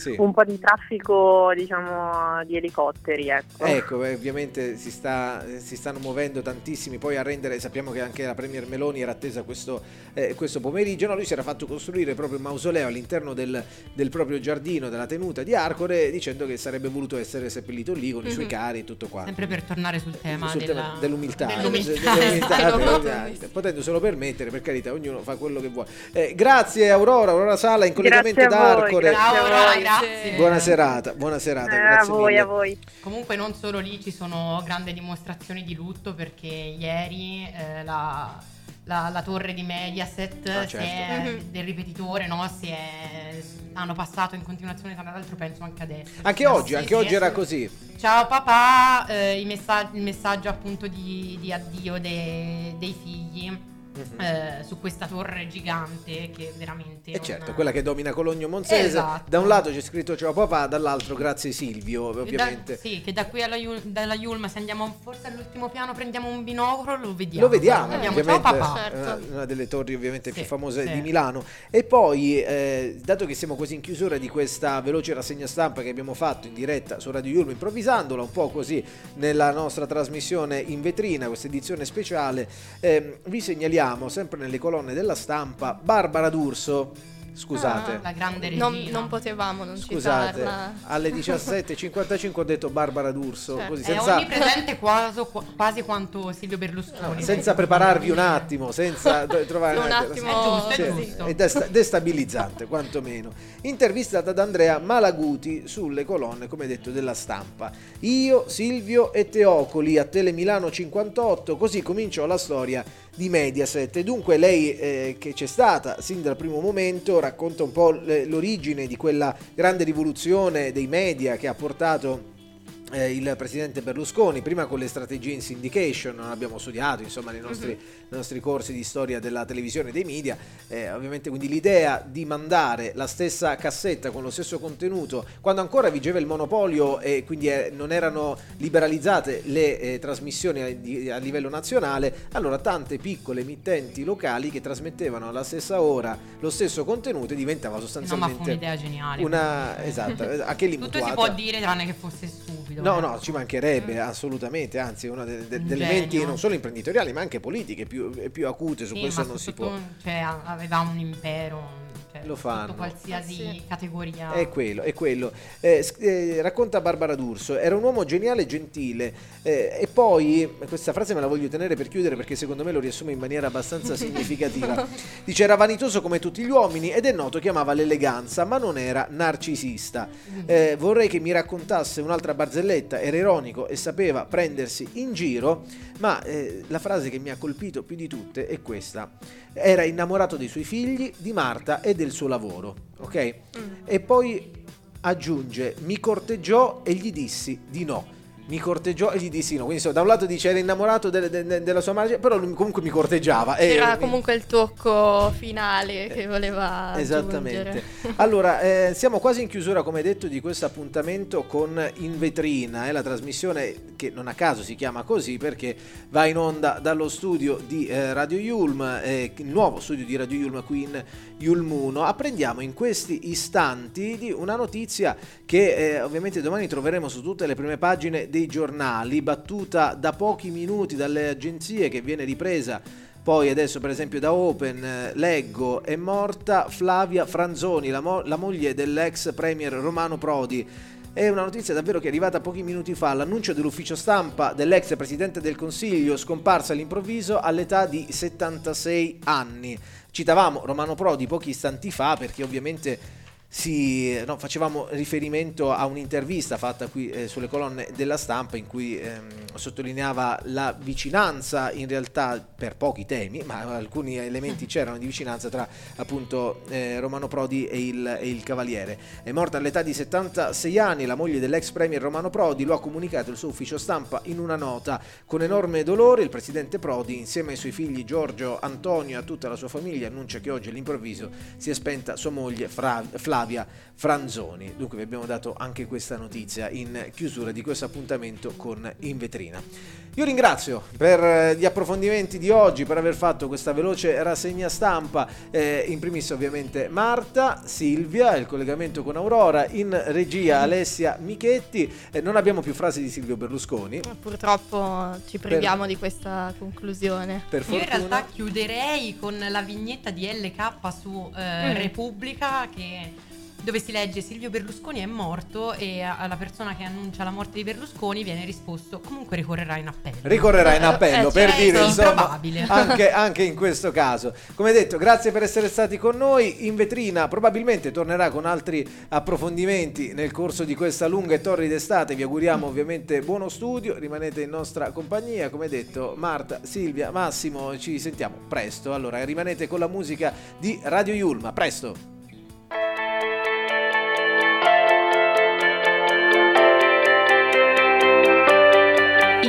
Sì. un po' di traffico diciamo di elicotteri, ecco. Ecco, ovviamente si, sta, si stanno muovendo tantissimi poi a rendere, sappiamo che anche la Premier Meloni era attesa questo, eh, questo pomeriggio, no, lui si era fatto costruire proprio un mausoleo all'interno del, del proprio giardino della tenuta di Arcore dicendo che sarebbe voluto essere seppellito lì con i suoi Mhm. cari e tutto quanto. Sempre per tornare sul tema, Sul della- tema dell'umiltà, dell'umiltà. dell'umiltà, potendoselo permettere, per carità, ognuno fa quello che vuole. Eh, grazie Aurora, Aurora Sala in collegamento Grazie da Arcore. grazie Aurora, voi. Grazie. Buona serata, buona serata, Eh, a grazie voi, mille. a voi. Comunque non solo lì ci sono grandi dimostrazioni di lutto perché ieri eh, la, la- la torre di Mediaset Ah, si certo. è- Mhm. del ripetitore no, si è- hanno passato in continuazione tra l'altro penso anche adesso. Anche No, oggi, sì, anche sì, oggi era adesso- così. Ciao papà, eh, i messa- il messaggio appunto di, di addio de- dei figli Mhm. eh, su questa torre gigante che veramente... E non- certo, quella che domina Cologno Monzese. Esatto. Da un lato c'è scritto ciao papà, dall'altro grazie Silvio, Che da- ovviamente. sì, che da qui alla Yul- dalla Yulma, se andiamo forse all'ultimo piano, prendiamo un binocolo, lo vediamo. Lo vediamo, Vediamo, ovviamente, ciao papà. Certo. una, una delle torri ovviamente più Sì, famose sì. di Milano. E poi, eh, dato che siamo quasi in chiusura di questa veloce rassegna stampa che abbiamo fatto in diretta su Radio Yulma, improvvisandola un po' così nella nostra trasmissione in vetrina, questa edizione speciale, ehm, vi segnaliamo sempre nelle colonne della stampa Barbara D'Urso. Scusate. Ah, La grande regina. Non, non potevamo non Scusate, citarla. alle 17.55 ho detto Barbara D'Urso, Certo. così È senza, onnipresente quasi, quasi quanto Silvio no, Berlusconi. senza prepararvi un attimo, senza trovare Un attimo, È giusto, è giusto. è desta- destabilizzante quantomeno. Intervistata da Andrea Malaguti sulle colonne, come detto, della stampa. Io, Silvio e Teocoli a Tele Milano 58, così cominciò la storia di Mediaset. Dunque lei eh, che c'è stata sin dal primo momento racconta un po' l'origine di quella grande rivoluzione dei media che ha portato eh, il presidente Berlusconi, prima con le strategie in syndication, abbiamo studiato insomma nei nostri, nei nostri corsi di storia della televisione e dei media, eh, ovviamente quindi l'idea di mandare la stessa cassetta con lo stesso contenuto, quando ancora vigeva il monopolio e quindi eh, non erano liberalizzate le eh, trasmissioni a, di- a livello nazionale, allora tante piccole emittenti locali che trasmettevano alla stessa ora lo stesso contenuto diventava No, ma fu sostanzialmente un'idea geniale. una esatto, anche lì Tutto si può dire tranne che fosse stupido. No, eh. no, ci mancherebbe assolutamente, anzi delle, de- Un delle genio. menti non solo imprenditoriali ma anche politiche più, più acute, su Sì, questo ma non si può. Cioè, aveva un impero. Cioè, Lo fanno. Qualsiasi Sì. categoria. È quello, è quello. Eh, eh, racconta Barbara D'Urso, era un uomo geniale e gentile eh, e poi, questa frase me la voglio tenere per chiudere perché secondo me lo riassume in maniera abbastanza significativa, dice era vanitoso come tutti gli uomini ed è noto che amava l'eleganza ma non era narcisista. Eh, vorrei che mi raccontasse un'altra barzelletta, era ironico e sapeva prendersi in giro, ma eh, la frase che mi ha colpito più di tutte è questa. Era innamorato dei suoi figli, di Marta e del suo lavoro, ok? E poi aggiunge, mi corteggiò e gli dissi di no. Mi corteggiò e gli dissi no. Quindi insomma, da un lato dice era innamorato de- de- de- della sua madre, però lui comunque mi corteggiava. e- Era comunque il tocco finale che voleva Esattamente. Allora, eh, siamo quasi in chiusura, come detto, di questo appuntamento con In Vetrina, eh, la trasmissione che non a caso si chiama così perché va in onda dallo studio di eh, Radio Yulm, eh, il nuovo studio di Radio Yulm qui in Yulmuno. Apprendiamo in questi istanti di una notizia che eh, ovviamente domani troveremo su tutte le prime pagine dei giornali, battuta da pochi minuti dalle agenzie che viene ripresa poi adesso per esempio da Open eh, leggo è morta Flavia Franzoni, la, mo- la moglie dell'ex premier Romano Prodi. È una notizia davvero che è arrivata pochi minuti fa, l'annuncio dell'ufficio stampa dell'ex Presidente del Consiglio scomparso all'improvviso all'età di 76 anni. Citavamo Romano Prodi pochi istanti fa perché ovviamente si, no, facevamo riferimento a un'intervista fatta qui eh, sulle colonne della stampa in cui ehm, sottolineava la vicinanza in realtà per pochi temi, ma alcuni elementi c'erano di vicinanza tra appunto eh, Romano Prodi e il, e il, Cavaliere. È morta all'età di 76 anni, la moglie dell'ex premier Romano Prodi lo ha comunicato il suo ufficio stampa in una nota. Con enorme dolore il presidente Prodi insieme ai suoi figli Giorgio, Antonio e a tutta la sua famiglia annuncia che oggi all'improvviso si è spenta sua moglie Flavia Flavia Franzoni. Dunque vi abbiamo dato anche questa notizia in chiusura di questo appuntamento con In Vetrina. Io ringrazio per eh, gli approfondimenti di oggi, per aver fatto questa veloce rassegna stampa, eh, in primis ovviamente Marta, Silvia, il collegamento con Aurora, in regia Alessia Michetti, eh, non abbiamo più frasi di Silvio Berlusconi. Purtroppo ci priviamo per, di questa conclusione. Per Io in realtà chiuderei con la vignetta di LK su eh, mm. Repubblica che dove si legge Silvio Berlusconi è morto e alla persona che annuncia la morte di Berlusconi viene risposto comunque ricorrerà in appello. Ricorrerà in appello eh, per certo, dire insomma anche, anche, in questo caso. Come detto, grazie per essere stati con noi. In vetrina probabilmente tornerà con altri approfondimenti nel corso di questa lunga e torrida estate. Vi auguriamo ovviamente buono studio, rimanete in nostra compagnia. Come detto, Marta, Silvia, Massimo, ci sentiamo presto. Allora, rimanete con la musica di Radio Yulma. Presto!